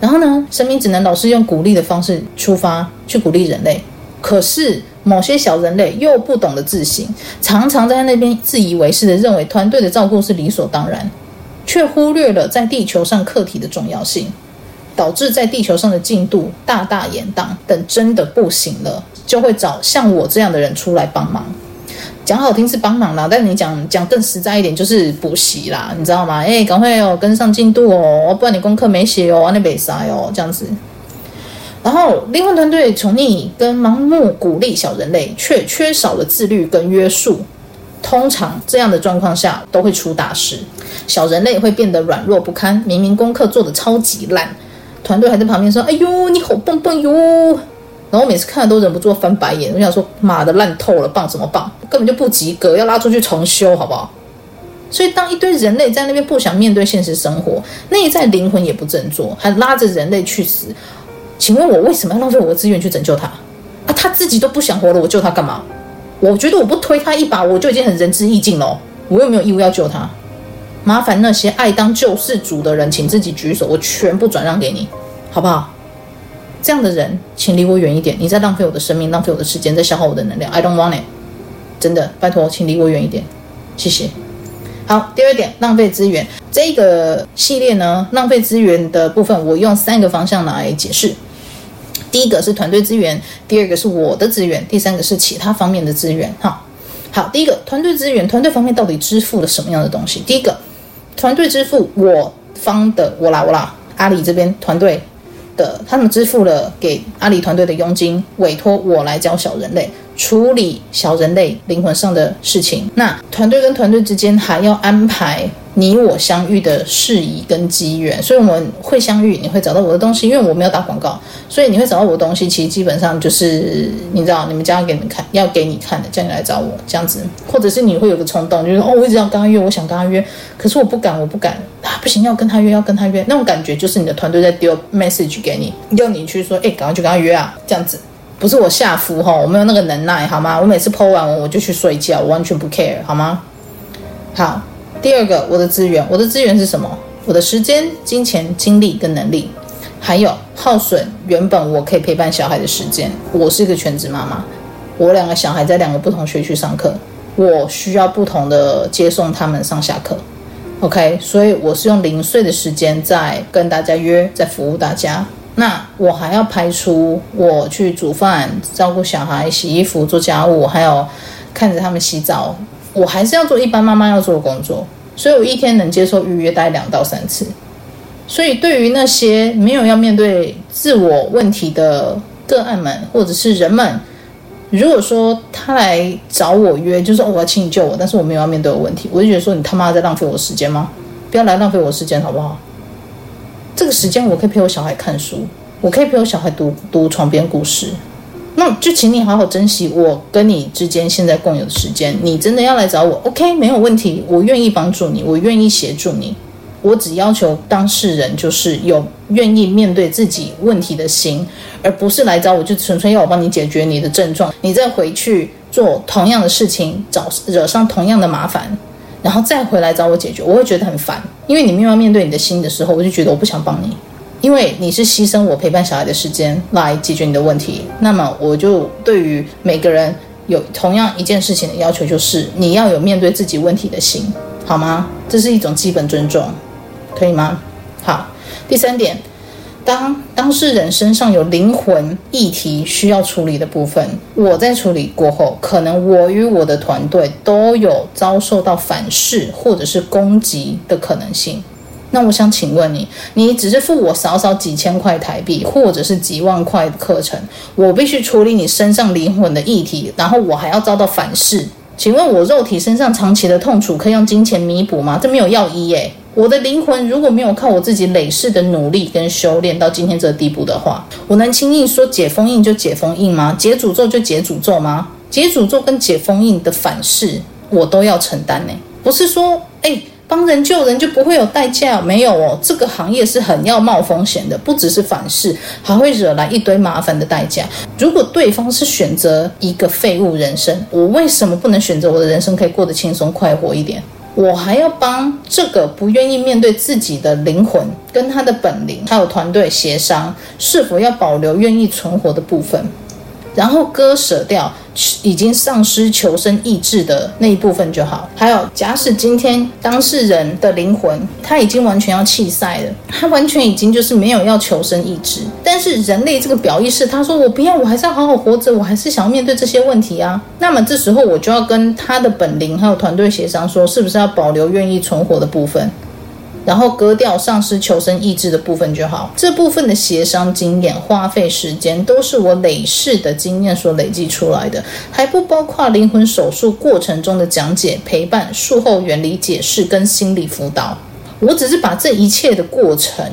然后呢，神明只能老是用鼓励的方式出发去鼓励人类，可是某些小人类又不懂得自省，常常在那边自以为是的认为团队的照顾是理所当然，却忽略了在地球上课题的重要性，导致在地球上的进度大大延宕。等真的不行了，就会找像我这样的人出来帮忙。讲好听是帮忙啦，但是你讲讲更实在一点，就是补习啦，你知道吗？哎，赶快哦，跟上进度哦，不然你功课没写哦，那没啥哦，这样子。然后灵魂团队宠溺跟盲目鼓励小人类，却缺少了自律跟约束。通常这样的状况下都会出大事，小人类会变得软弱不堪。明明功课做的超级烂，团队还在旁边说：“哎呦，你好棒棒哟！”然后每次看了都忍不住翻白眼，我想说：“妈的，烂透了，棒什么棒？根本就不及格，要拉出去重修，好不好？”所以，当一堆人类在那边不想面对现实生活，内在灵魂也不振作，还拉着人类去死，请问我为什么要浪费我的资源去拯救他？啊，他自己都不想活了，我救他干嘛？我觉得我不推他一把，我就已经很仁至义尽了，我又没有义务要救他。麻烦那些爱当救世主的人，请自己举手，我全部转让给你，好不好？这样的人，请离我远一点！你在浪费我的生命，浪费我的时间，在消耗我的能量。I don't want it！真的，拜托，请离我远一点，谢谢。好，第二点，浪费资源。这个系列呢，浪费资源的部分，我用三个方向来解释。第一个是团队资源，第二个是我的资源，第三个是其他方面的资源。哈，好，第一个团队资源，团队方面到底支付了什么样的东西？第一个，团队支付我方的我啦我啦。阿里这边团队的，他们支付了给阿里团队的佣金，委托我来教小人类处理小人类灵魂上的事情。那团队跟团队之间还要安排。你我相遇的事宜跟机缘，所以我们会相遇，你会找到我的东西，因为我没有打广告，所以你会找到我的东西。其实基本上就是你知道，你们家要给你们看，要给你看的，叫你来找我这样子，或者是你会有个冲动，就是哦，我一直要跟他约，我想跟他约，可是我不敢，我不敢啊，不行，要跟他约，要跟他约，那种感觉就是你的团队在丢 message 给你，要你去说，哎，赶快去跟他约啊，这样子，不是我下服哈，我没有那个能耐，好吗？我每次 po 完我我就去睡觉，我完全不 care，好吗？好。第二个，我的资源，我的资源是什么？我的时间、金钱、精力跟能力，还有耗损原本我可以陪伴小孩的时间。我是一个全职妈妈，我两个小孩在两个不同学区上课，我需要不同的接送他们上下课。OK，所以我是用零碎的时间在跟大家约，在服务大家。那我还要排除我去煮饭、照顾小孩、洗衣服、做家务，还有看着他们洗澡。我还是要做一般妈妈要做的工作，所以我一天能接受预约大概两到三次。所以对于那些没有要面对自我问题的个案们，或者是人们，如果说他来找我约，就是我要请你救我，但是我没有要面对我问题，我就觉得说你他妈在浪费我时间吗？不要来浪费我时间好不好？这个时间我可以陪我小孩看书，我可以陪我小孩读读床边故事。那就请你好好珍惜我跟你之间现在共有的时间。你真的要来找我，OK，没有问题，我愿意帮助你，我愿意协助你。我只要求当事人就是有愿意面对自己问题的心，而不是来找我就纯粹要我帮你解决你的症状，你再回去做同样的事情，找惹上同样的麻烦，然后再回来找我解决，我会觉得很烦，因为你没有面对你的心的时候，我就觉得我不想帮你。因为你是牺牲我陪伴小孩的时间来解决你的问题，那么我就对于每个人有同样一件事情的要求，就是你要有面对自己问题的心，好吗？这是一种基本尊重，可以吗？好，第三点，当当事人身上有灵魂议题需要处理的部分，我在处理过后，可能我与我的团队都有遭受到反噬或者是攻击的可能性。那我想请问你，你只是付我少少几千块台币，或者是几万块的课程，我必须处理你身上灵魂的议题，然后我还要遭到反噬。请问我肉体身上长期的痛楚可以用金钱弥补吗？这没有药医耶。我的灵魂如果没有靠我自己累世的努力跟修炼到今天这个地步的话，我能轻易说解封印就解封印吗？解诅咒就解诅咒吗？解诅咒跟解封印的反噬，我都要承担呢。不是说，哎。帮人救人就不会有代价？没有哦，这个行业是很要冒风险的，不只是反噬，还会惹来一堆麻烦的代价。如果对方是选择一个废物人生，我为什么不能选择我的人生可以过得轻松快活一点？我还要帮这个不愿意面对自己的灵魂跟他的本灵，还有团队协商是否要保留愿意存活的部分，然后割舍掉。已经丧失求生意志的那一部分就好。还有，假使今天当事人的灵魂他已经完全要弃赛了，他完全已经就是没有要求生意志。但是人类这个表意识，他说我不要，我还是要好好活着，我还是想要面对这些问题啊。那么这时候我就要跟他的本灵还有团队协商，说是不是要保留愿意存活的部分。然后割掉丧失求生意志的部分就好。这部分的协商经验、花费时间，都是我累世的经验所累积出来的，还不包括灵魂手术过程中的讲解、陪伴、术后原理解释跟心理辅导。我只是把这一切的过程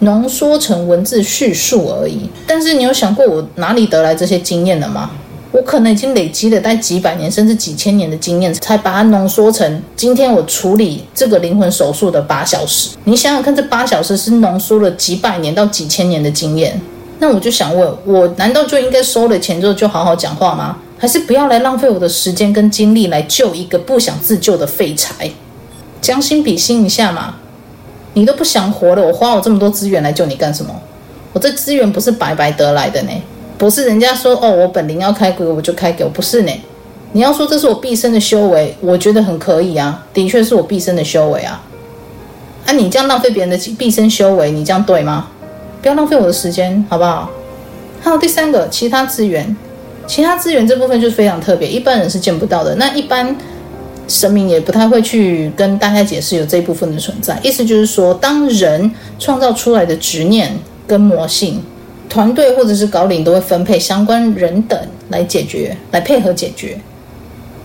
浓缩成文字叙述而已。但是你有想过我哪里得来这些经验了吗？我可能已经累积了大概几百年甚至几千年的经验，才把它浓缩成今天我处理这个灵魂手术的八小时。你想想看，这八小时是浓缩了几百年到几千年的经验。那我就想问，我难道就应该收了钱之后就好好讲话吗？还是不要来浪费我的时间跟精力来救一个不想自救的废柴？将心比心一下嘛，你都不想活了，我花我这么多资源来救你干什么？我这资源不是白白得来的呢。不是人家说哦，我本灵要开给我就开给我，不是呢。你要说这是我毕生的修为，我觉得很可以啊，的确是我毕生的修为啊。啊，你这样浪费别人的毕生修为，你这样对吗？不要浪费我的时间，好不好？还有第三个，其他资源，其他资源这部分就非常特别，一般人是见不到的。那一般神明也不太会去跟大家解释有这一部分的存在。意思就是说，当人创造出来的执念跟魔性，团队或者是高领都会分配相关人等来解决，来配合解决。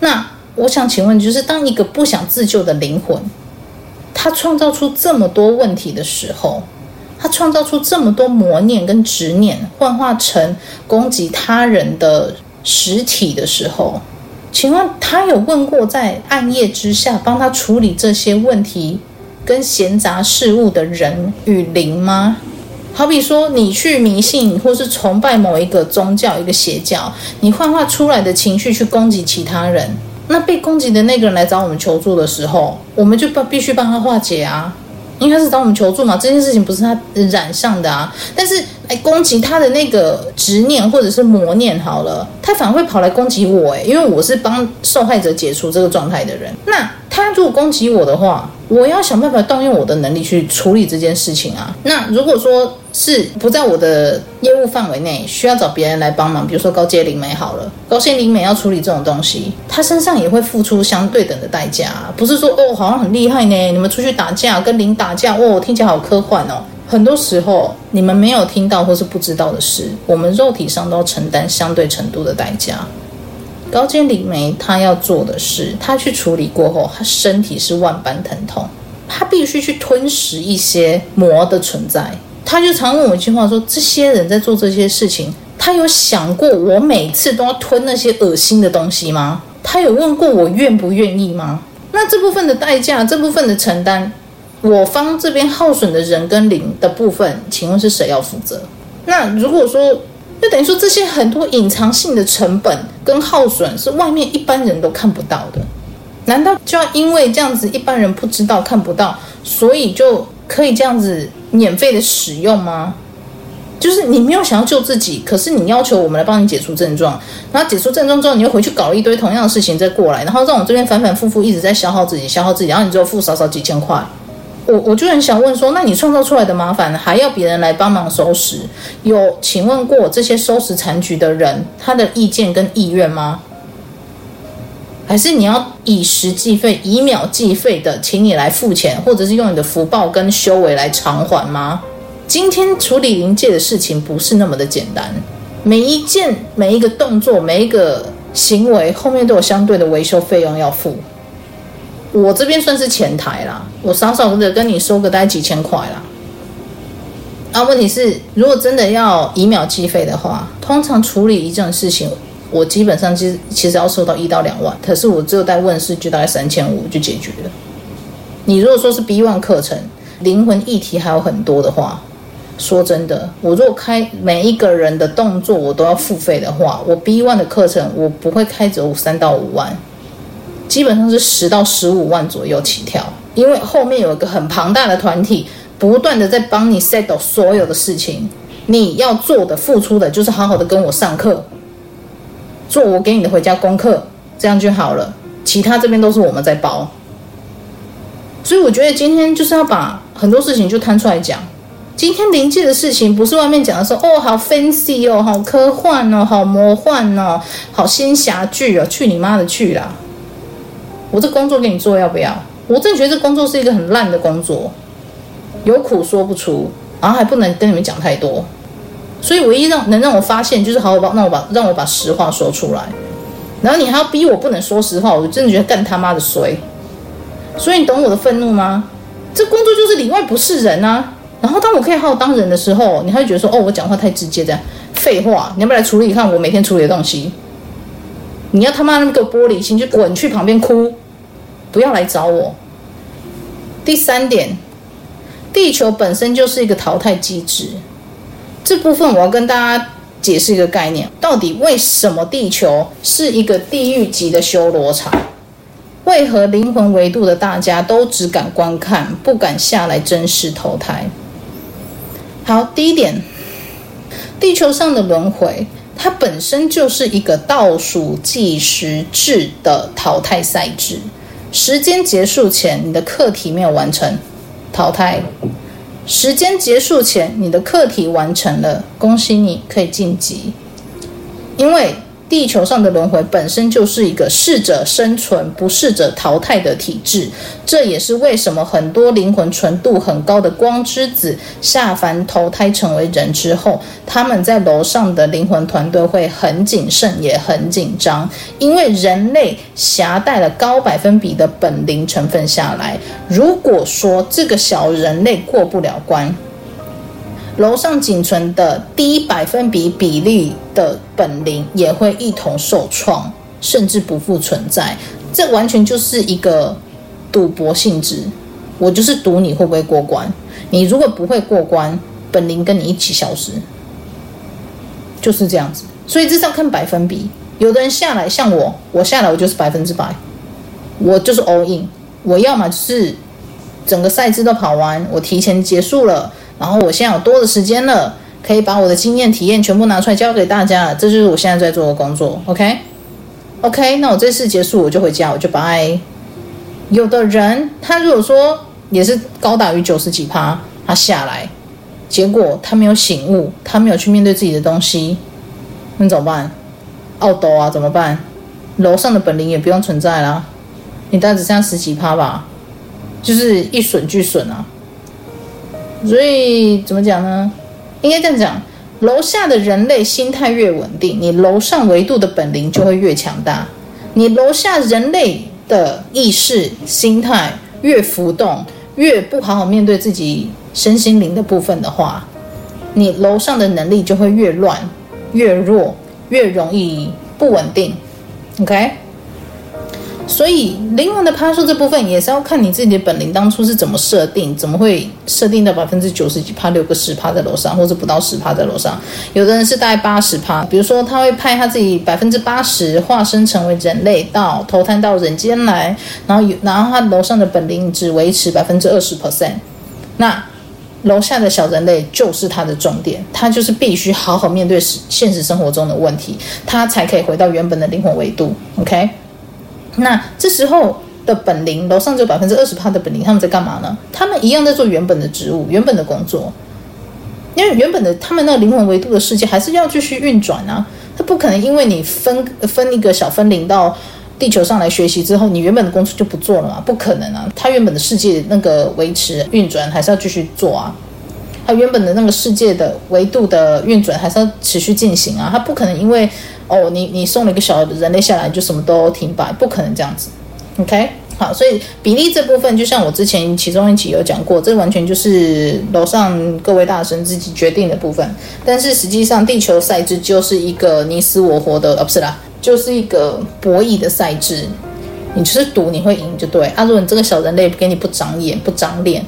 那我想请问，就是当一个不想自救的灵魂，他创造出这么多问题的时候，他创造出这么多魔念跟执念，幻化成攻击他人的实体的时候，请问他有问过在暗夜之下帮他处理这些问题跟闲杂事物的人与灵吗？好比说，你去迷信或是崇拜某一个宗教、一个邪教，你幻化出来的情绪去攻击其他人，那被攻击的那个人来找我们求助的时候，我们就必必须帮他化解啊。应该是找我们求助嘛，这件事情不是他染上的啊。但是来攻击他的那个执念或者是魔念好了，他反而会跑来攻击我诶，因为我是帮受害者解除这个状态的人。那他如果攻击我的话，我要想办法动用我的能力去处理这件事情啊。那如果说是不在我的业务范围内，需要找别人来帮忙，比如说高阶灵媒好了，高阶灵媒要处理这种东西，他身上也会付出相对等的代价，不是说哦好像很厉害呢，你们出去打架跟灵打架，哦听起来好科幻哦。很多时候你们没有听到或是不知道的事，我们肉体上都要承担相对程度的代价。高阶灵媒他要做的是，他去处理过后，他身体是万般疼痛，他必须去吞噬一些魔的存在。他就常问我一句话说：“这些人在做这些事情，他有想过我每次都要吞那些恶心的东西吗？他有问过我愿不愿意吗？那这部分的代价，这部分的承担，我方这边耗损的人跟灵的部分，请问是谁要负责？那如果说……就等于说，这些很多隐藏性的成本跟耗损是外面一般人都看不到的，难道就要因为这样子一般人不知道看不到，所以就可以这样子免费的使用吗？就是你没有想要救自己，可是你要求我们来帮你解除症状，然后解除症状之后，你又回去搞一堆同样的事情再过来，然后让我这边反反复复一直在消耗自己，消耗自己，然后你就付少少几千块。我我就很想问说，那你创造出来的麻烦还要别人来帮忙收拾？有请问过这些收拾残局的人他的意见跟意愿吗？还是你要以时计费、以秒计费的，请你来付钱，或者是用你的福报跟修为来偿还吗？今天处理灵界的事情不是那么的简单，每一件、每一个动作、每一个行为后面都有相对的维修费用要付。我这边算是前台啦，我少少的跟你收个大概几千块啦。啊，问题是，如果真的要以秒计费的话，通常处理一件事情，我基本上其实其实要收到一到两万，可是我只有带问世就大概三千五就解决了。你如果说是 B one 课程，灵魂议题还有很多的话，说真的，我如果开每一个人的动作我都要付费的话，我 B one 的课程我不会开走三到五万。基本上是十到十五万左右起跳，因为后面有一个很庞大的团体，不断的在帮你 settle 所有的事情。你要做的、付出的，就是好好的跟我上课，做我给你的回家功课，这样就好了。其他这边都是我们在包。所以我觉得今天就是要把很多事情就摊出来讲。今天灵界的事情不是外面讲的说哦，好 fancy 哦，好科幻哦，好魔幻哦，好仙侠剧哦，去你妈的去啦！我这工作给你做要不要？我真觉得这工作是一个很烂的工作，有苦说不出，然后还不能跟你们讲太多，所以唯一让能让我发现就是好好把让我把让我把实话说出来，然后你还要逼我不能说实话，我真的觉得干他妈的衰。所以你懂我的愤怒吗？这工作就是里外不是人啊。然后当我可以好好当人的时候，你还会觉得说哦，我讲话太直接这样，废话，你要不要来处理？看我每天处理的东西。你要他妈那么个玻璃心，就滚去旁边哭，不要来找我。第三点，地球本身就是一个淘汰机制，这部分我要跟大家解释一个概念：到底为什么地球是一个地狱级的修罗场？为何灵魂维度的大家都只敢观看，不敢下来真实投胎？好，第一点，地球上的轮回。它本身就是一个倒数计时制的淘汰赛制，时间结束前你的课题没有完成，淘汰；时间结束前你的课题完成了，恭喜你可以晋级。因为地球上的轮回本身就是一个适者生存、不适者淘汰的体制，这也是为什么很多灵魂纯度很高的光之子下凡投胎成为人之后，他们在楼上的灵魂团队会很谨慎，也很紧张，因为人类携带了高百分比的本灵成分下来。如果说这个小人类过不了关，楼上仅存的低百分比比例的本灵也会一同受创，甚至不复存在。这完全就是一个赌博性质。我就是赌你会不会过关。你如果不会过关，本灵跟你一起消失，就是这样子。所以这是要看百分比。有的人下来像我，我下来我就是百分之百，我就是 all in。我要么是整个赛制都跑完，我提前结束了。然后我现在有多的时间了，可以把我的经验体验全部拿出来教给大家，这就是我现在在做的工作。OK，OK，那我这次结束我就回家，我就拜。有的人他如果说也是高达于九十几趴，他下来，结果他没有醒悟，他没有去面对自己的东西，那怎么办？奥斗啊，怎么办？楼上的本领也不用存在了，你大概只剩十几趴吧，就是一损俱损啊。所以怎么讲呢？应该这样讲：楼下的人类心态越稳定，你楼上维度的本领就会越强大。你楼下人类的意识心态越浮动，越不好好面对自己身心灵的部分的话，你楼上的能力就会越乱、越弱、越容易不稳定。OK。所以灵魂的趴数这部分也是要看你自己的本领当初是怎么设定，怎么会设定到百分之九十几趴，六个十趴在楼上，或者不到十趴在楼上。有的人是大概八十趴，比如说他会派他自己百分之八十化身成为人类到投胎到人间来，然后有然后他楼上的本领只维持百分之二十 percent，那楼下的小人类就是他的重点，他就是必须好好面对现实生活中的问题，他才可以回到原本的灵魂维度。OK。那这时候的本灵，楼上只有百分之二十趴的本灵，他们在干嘛呢？他们一样在做原本的职务、原本的工作，因为原本的他们那个灵魂维度的世界还是要继续运转啊。他不可能因为你分分一个小分灵到地球上来学习之后，你原本的工作就不做了嘛？不可能啊！他原本的世界那个维持运转还是要继续做啊。他原本的那个世界的维度的运转还是要持续进行啊。他不可能因为。哦，你你送了一个小人类下来，就什么都停摆，不可能这样子。OK，好，所以比例这部分，就像我之前其中一期有讲过，这完全就是楼上各位大神自己决定的部分。但是实际上，地球赛制就是一个你死我活的，哦，不是啦，就是一个博弈的赛制。你就是赌你会赢就对。啊，如果你这个小人类给你不长眼、不长脸，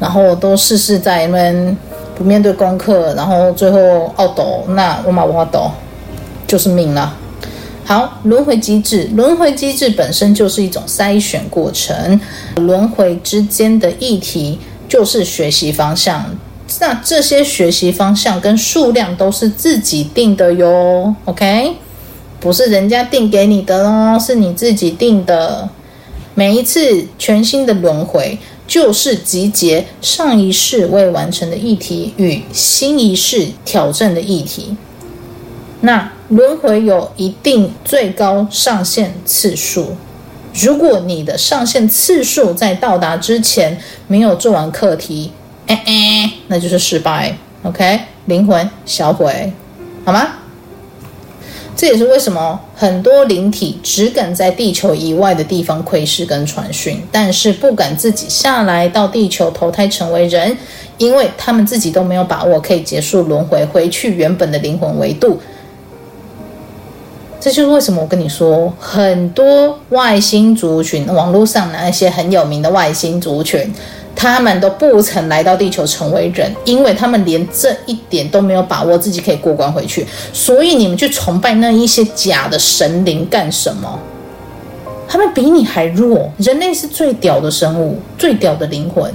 然后都事事在那边不面对功课，然后最后懊斗，那我马不发抖。就是命了。好，轮回机制，轮回机制本身就是一种筛选过程。轮回之间的议题就是学习方向。那这些学习方向跟数量都是自己定的哟。OK，不是人家定给你的哦，是你自己定的。每一次全新的轮回，就是集结上一世未完成的议题与新一世挑战的议题。那轮回有一定最高上限次数，如果你的上限次数在到达之前没有做完课题，哎哎，那就是失败。OK，灵魂销毁，好吗？这也是为什么很多灵体只敢在地球以外的地方窥视跟传讯，但是不敢自己下来到地球投胎成为人，因为他们自己都没有把握可以结束轮回，回去原本的灵魂维度。这就是为什么我跟你说，很多外星族群，网络上的那些很有名的外星族群，他们都不曾来到地球成为人，因为他们连这一点都没有把握自己可以过关回去。所以你们去崇拜那一些假的神灵干什么？他们比你还弱。人类是最屌的生物，最屌的灵魂，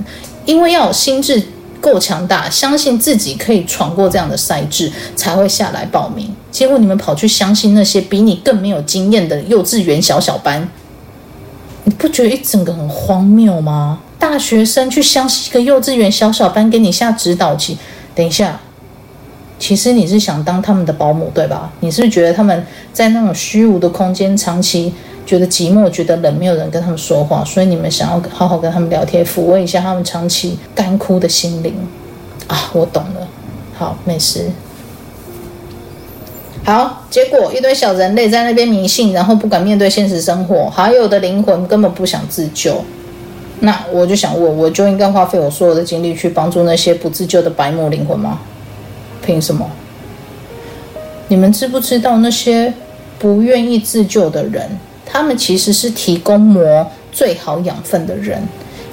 因为要有心智。够强大，相信自己可以闯过这样的赛制，才会下来报名。结果你们跑去相信那些比你更没有经验的幼稚园小小班，你不觉得一整个很荒谬吗？大学生去相信一个幼稚园小小班给你下指导棋，等一下，其实你是想当他们的保姆，对吧？你是不是觉得他们在那种虚无的空间长期觉得寂寞、觉得冷，没有人跟他们说话，所以你们想要好好跟他们聊天，抚慰一下他们长期干枯的心灵啊？我懂了，好，没事。好，结果一堆小人类在那边迷信，然后不敢面对现实生活，还有的灵魂根本不想自救。那我就想问，我就应该花费我所有的精力去帮助那些不自救的白目灵魂吗？凭什么？你们知不知道那些不愿意自救的人，他们其实是提供魔最好养分的人，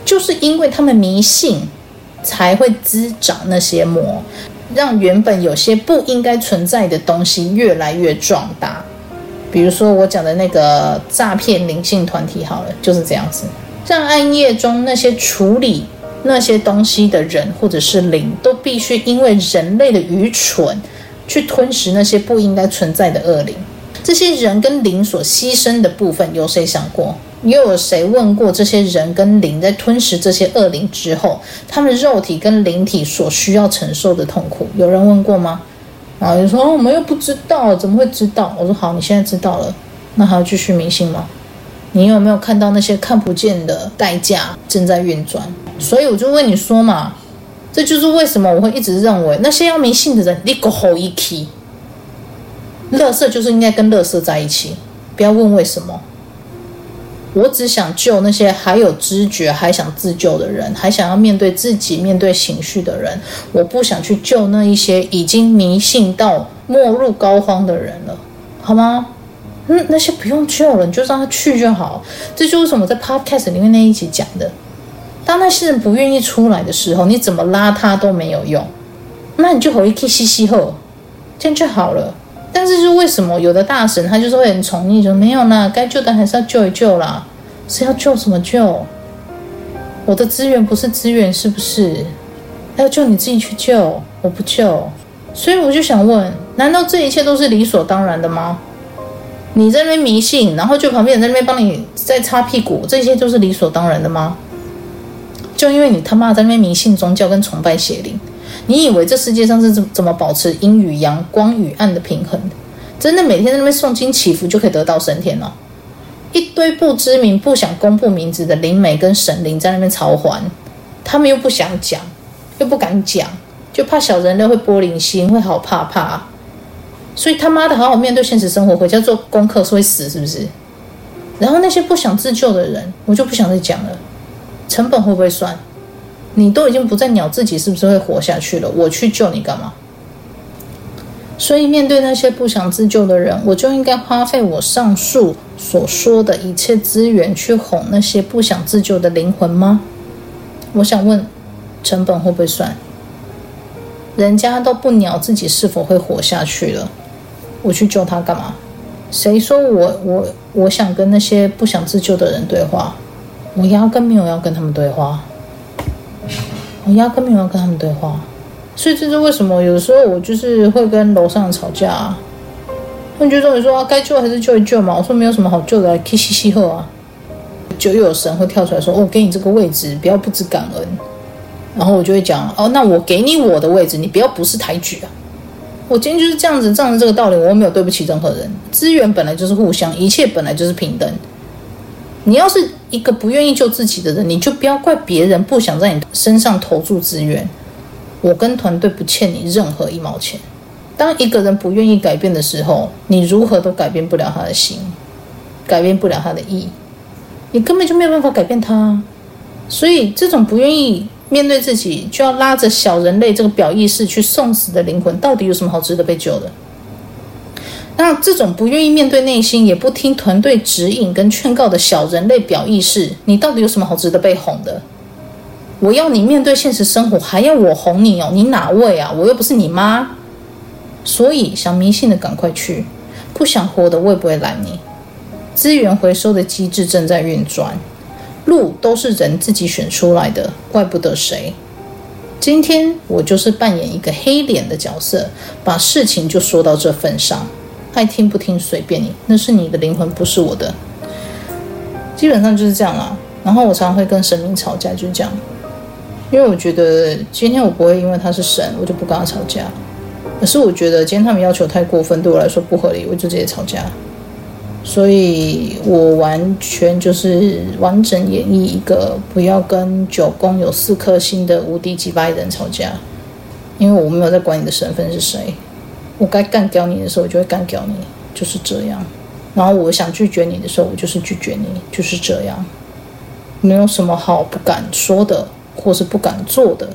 就是因为他们迷信，才会滋长那些魔。让原本有些不应该存在的东西越来越壮大，比如说我讲的那个诈骗灵性团体，好了，就是这样子，让暗夜中那些处理那些东西的人或者是灵，都必须因为人类的愚蠢，去吞噬那些不应该存在的恶灵。这些人跟灵所牺牲的部分，有谁想过？又有谁问过这些人跟灵在吞噬这些恶灵之后，他们肉体跟灵体所需要承受的痛苦？有人问过吗？然后就说，我们又不知道，怎么会知道？我说好，你现在知道了，那还要继续迷信吗？你有没有看到那些看不见的代价正在运转？所以我就问你说嘛，这就是为什么我会一直认为那些要迷信的人，你个好一气，乐色就是应该跟乐色在一起，不要问为什么。我只想救那些还有知觉、还想自救的人，还想要面对自己、面对情绪的人。我不想去救那一些已经迷信到没入膏肓的人了，好吗？嗯，那些不用救了，你就让他去就好。这就是为什么在 Podcast 里面那一集讲的：当那些人不愿意出来的时候，你怎么拉他都没有用，那你就回去吸吸后，这样就好了。但是，是为什么有的大神他就是会很宠溺，说没有啦，该救的还是要救一救啦，是要救什么救？我的资源不是资源，是不是？要救你自己去救，我不救。所以我就想问，难道这一切都是理所当然的吗？你在那边迷信，然后就旁边人在那边帮你在擦屁股，这些都是理所当然的吗？就因为你他妈在那边迷信宗教跟崇拜邪灵。你以为这世界上是怎怎么保持阴与阳、光与暗的平衡？真的每天在那边诵经祈福就可以得到升天哦？一堆不知名、不想公布名字的灵媒跟神灵在那边操环，他们又不想讲，又不敢讲，就怕小人类会玻璃心，会好怕怕。所以他妈的好好面对现实生活，回家做功课是会死是不是？然后那些不想自救的人，我就不想再讲了。成本会不会算？你都已经不再鸟自己是不是会活下去了，我去救你干嘛？所以面对那些不想自救的人，我就应该花费我上述所说的一切资源去哄那些不想自救的灵魂吗？我想问，成本会不会算？人家都不鸟自己是否会活下去了，我去救他干嘛？谁说我我我想跟那些不想自救的人对话？我压根没有要跟他们对话。我压根没有跟他们对话，所以这是为什么有时候我就是会跟楼上吵架。他们就说：“你说，该救还是救一救嘛。我说没有什么好救的，可以嘻嘻后啊。就又有神会跳出来说，哦，给你这个位置，不要不知感恩。然后我就会讲，哦，那我给你我的位置，你不要不识抬举啊。我今天就是这样子，仗着这个道理，我没有对不起任何人。资源本来就是互相，一切本来就是平等。你要是一个不愿意救自己的人，你就不要怪别人不想在你身上投注资源。我跟团队不欠你任何一毛钱。当一个人不愿意改变的时候，你如何都改变不了他的心，改变不了他的意，你根本就没有办法改变他。所以，这种不愿意面对自己，就要拉着小人类这个表意识去送死的灵魂，到底有什么好值得被救的？那这种不愿意面对内心，也不听团队指引跟劝告的小人类表意识，你到底有什么好值得被哄的？我要你面对现实生活，还要我哄你哦？你哪位啊？我又不是你妈。所以想迷信的赶快去，不想活的我也不会拦你。资源回收的机制正在运转，路都是人自己选出来的，怪不得谁。今天我就是扮演一个黑脸的角色，把事情就说到这份上。爱听不听随便你，那是你的灵魂，不是我的。基本上就是这样啦。然后我常常会跟神明吵架，就是这样。因为我觉得今天我不会因为他是神，我就不跟他吵架。可是我觉得今天他们要求太过分，对我来说不合理，我就直接吵架。所以我完全就是完整演绎一个不要跟九宫有四颗星的无敌击败的人吵架，因为我没有在管你的身份是谁，我该干掉你的时候我就会干掉你，就是这样。然后我想拒绝你的时候，我就是拒绝你，就是这样，没有什么好不敢说的，或是不敢做的。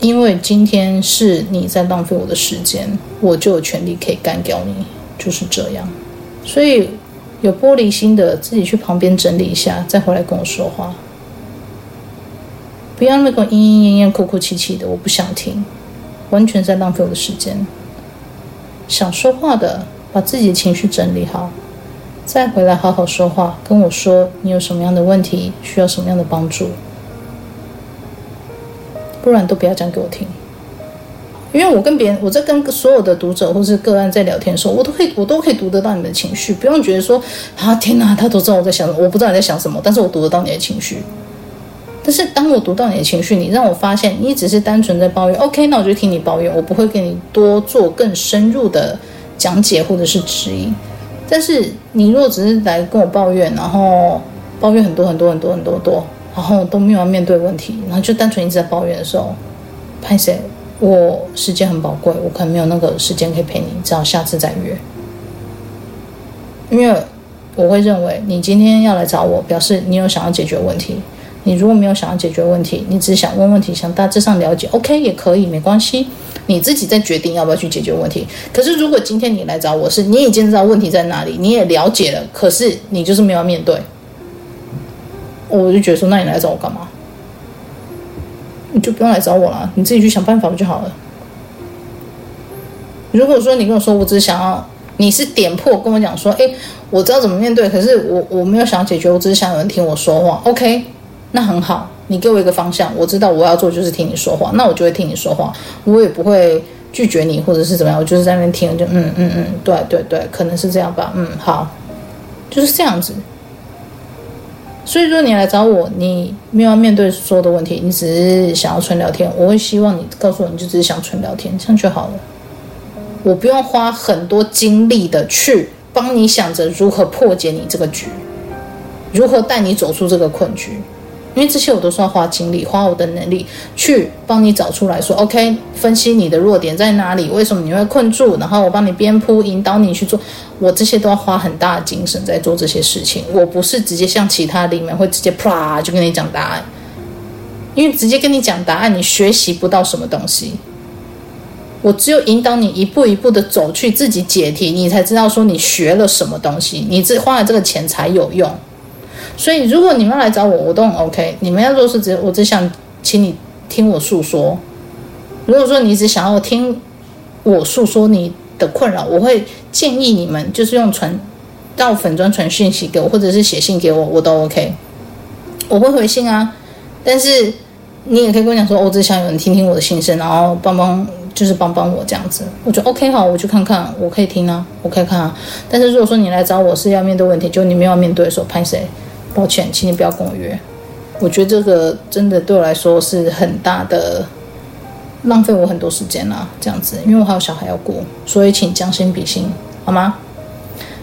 因为今天是你在浪费我的时间，我就有权利可以干掉你，就是这样。所以有玻璃心的自己去旁边整理一下，再回来跟我说话。不要那个莺莺莺莺、哭哭啼啼的，我不想听，完全在浪费我的时间。想说话的，把自己的情绪整理好，再回来好好说话，跟我说你有什么样的问题，需要什么样的帮助。不然都不要讲给我听，因为我跟别人，我在跟所有的读者或是个案在聊天的时候，我都可以，我都可以读得到你们的情绪，不用觉得说啊，天哪，他都知道我在想什么，我不知道你在想什么，但是我读得到你的情绪。但是当我读到你的情绪，你让我发现你只是单纯在抱怨，OK，那我就听你抱怨，我不会给你多做更深入的讲解或者是指引。但是你如果只是来跟我抱怨，然后抱怨很多很多很多很多多。然后都没有要面对问题，然后就单纯一直在抱怨的时候，拍谁，我时间很宝贵，我可能没有那个时间可以陪你，只好下次再约。因为我会认为你今天要来找我，表示你有想要解决问题。你如果没有想要解决问题，你只是想问问题，想大致上了解，OK 也可以，没关系，你自己再决定要不要去解决问题。可是如果今天你来找我是，你已经知道问题在哪里，你也了解了，可是你就是没有面对。我就觉得说，那你来找我干嘛？你就不用来找我了，你自己去想办法不就好了？如果说你跟我说，我只是想要，你是点破跟我讲说，诶，我知道怎么面对，可是我我没有想解决，我只是想有人听我说话。OK，那很好，你给我一个方向，我知道我要做就是听你说话，那我就会听你说话，我也不会拒绝你或者是怎么样，我就是在那边听，就嗯嗯嗯，对对对，可能是这样吧，嗯，好，就是这样子。所以说你来找我，你没有要面对所有的问题，你只是想要纯聊天。我会希望你告诉我，你就只是想纯聊天，这样就好了。我不用花很多精力的去帮你想着如何破解你这个局，如何带你走出这个困局。因为这些我都是要花精力、花我的能力去帮你找出来说，OK，分析你的弱点在哪里，为什么你会困住，然后我帮你编铺，引导你去做。我这些都要花很大的精神在做这些事情。我不是直接像其他里面会直接啪就跟你讲答案，因为直接跟你讲答案，你学习不到什么东西。我只有引导你一步一步的走去自己解题，你才知道说你学了什么东西，你这花了这个钱才有用。所以，如果你们来找我，我都很 OK。你们要做是只，我只想请你听我诉说。如果说你只想要听我诉说你的困扰，我会建议你们就是用传到粉专传讯息给我，或者是写信给我，我都 OK。我会回信啊，但是你也可以跟我讲说，我只想有人听听我的心声，然后帮帮，就是帮帮我这样子。我就 OK 好，我去看看，我可以听啊，我可以看啊。但是如果说你来找我是要面对问题，就你没有要面对的时候，拍谁？抱歉，请你不要跟我约。我觉得这个真的对我来说是很大的浪费，我很多时间啦。这样子，因为我还有小孩要顾，所以请将心比心，好吗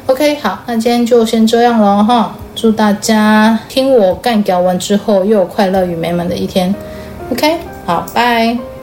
？OK，好，那今天就先这样了哈。祝大家听我干譙完之后，又有快乐与美满的一天。OK，好，拜。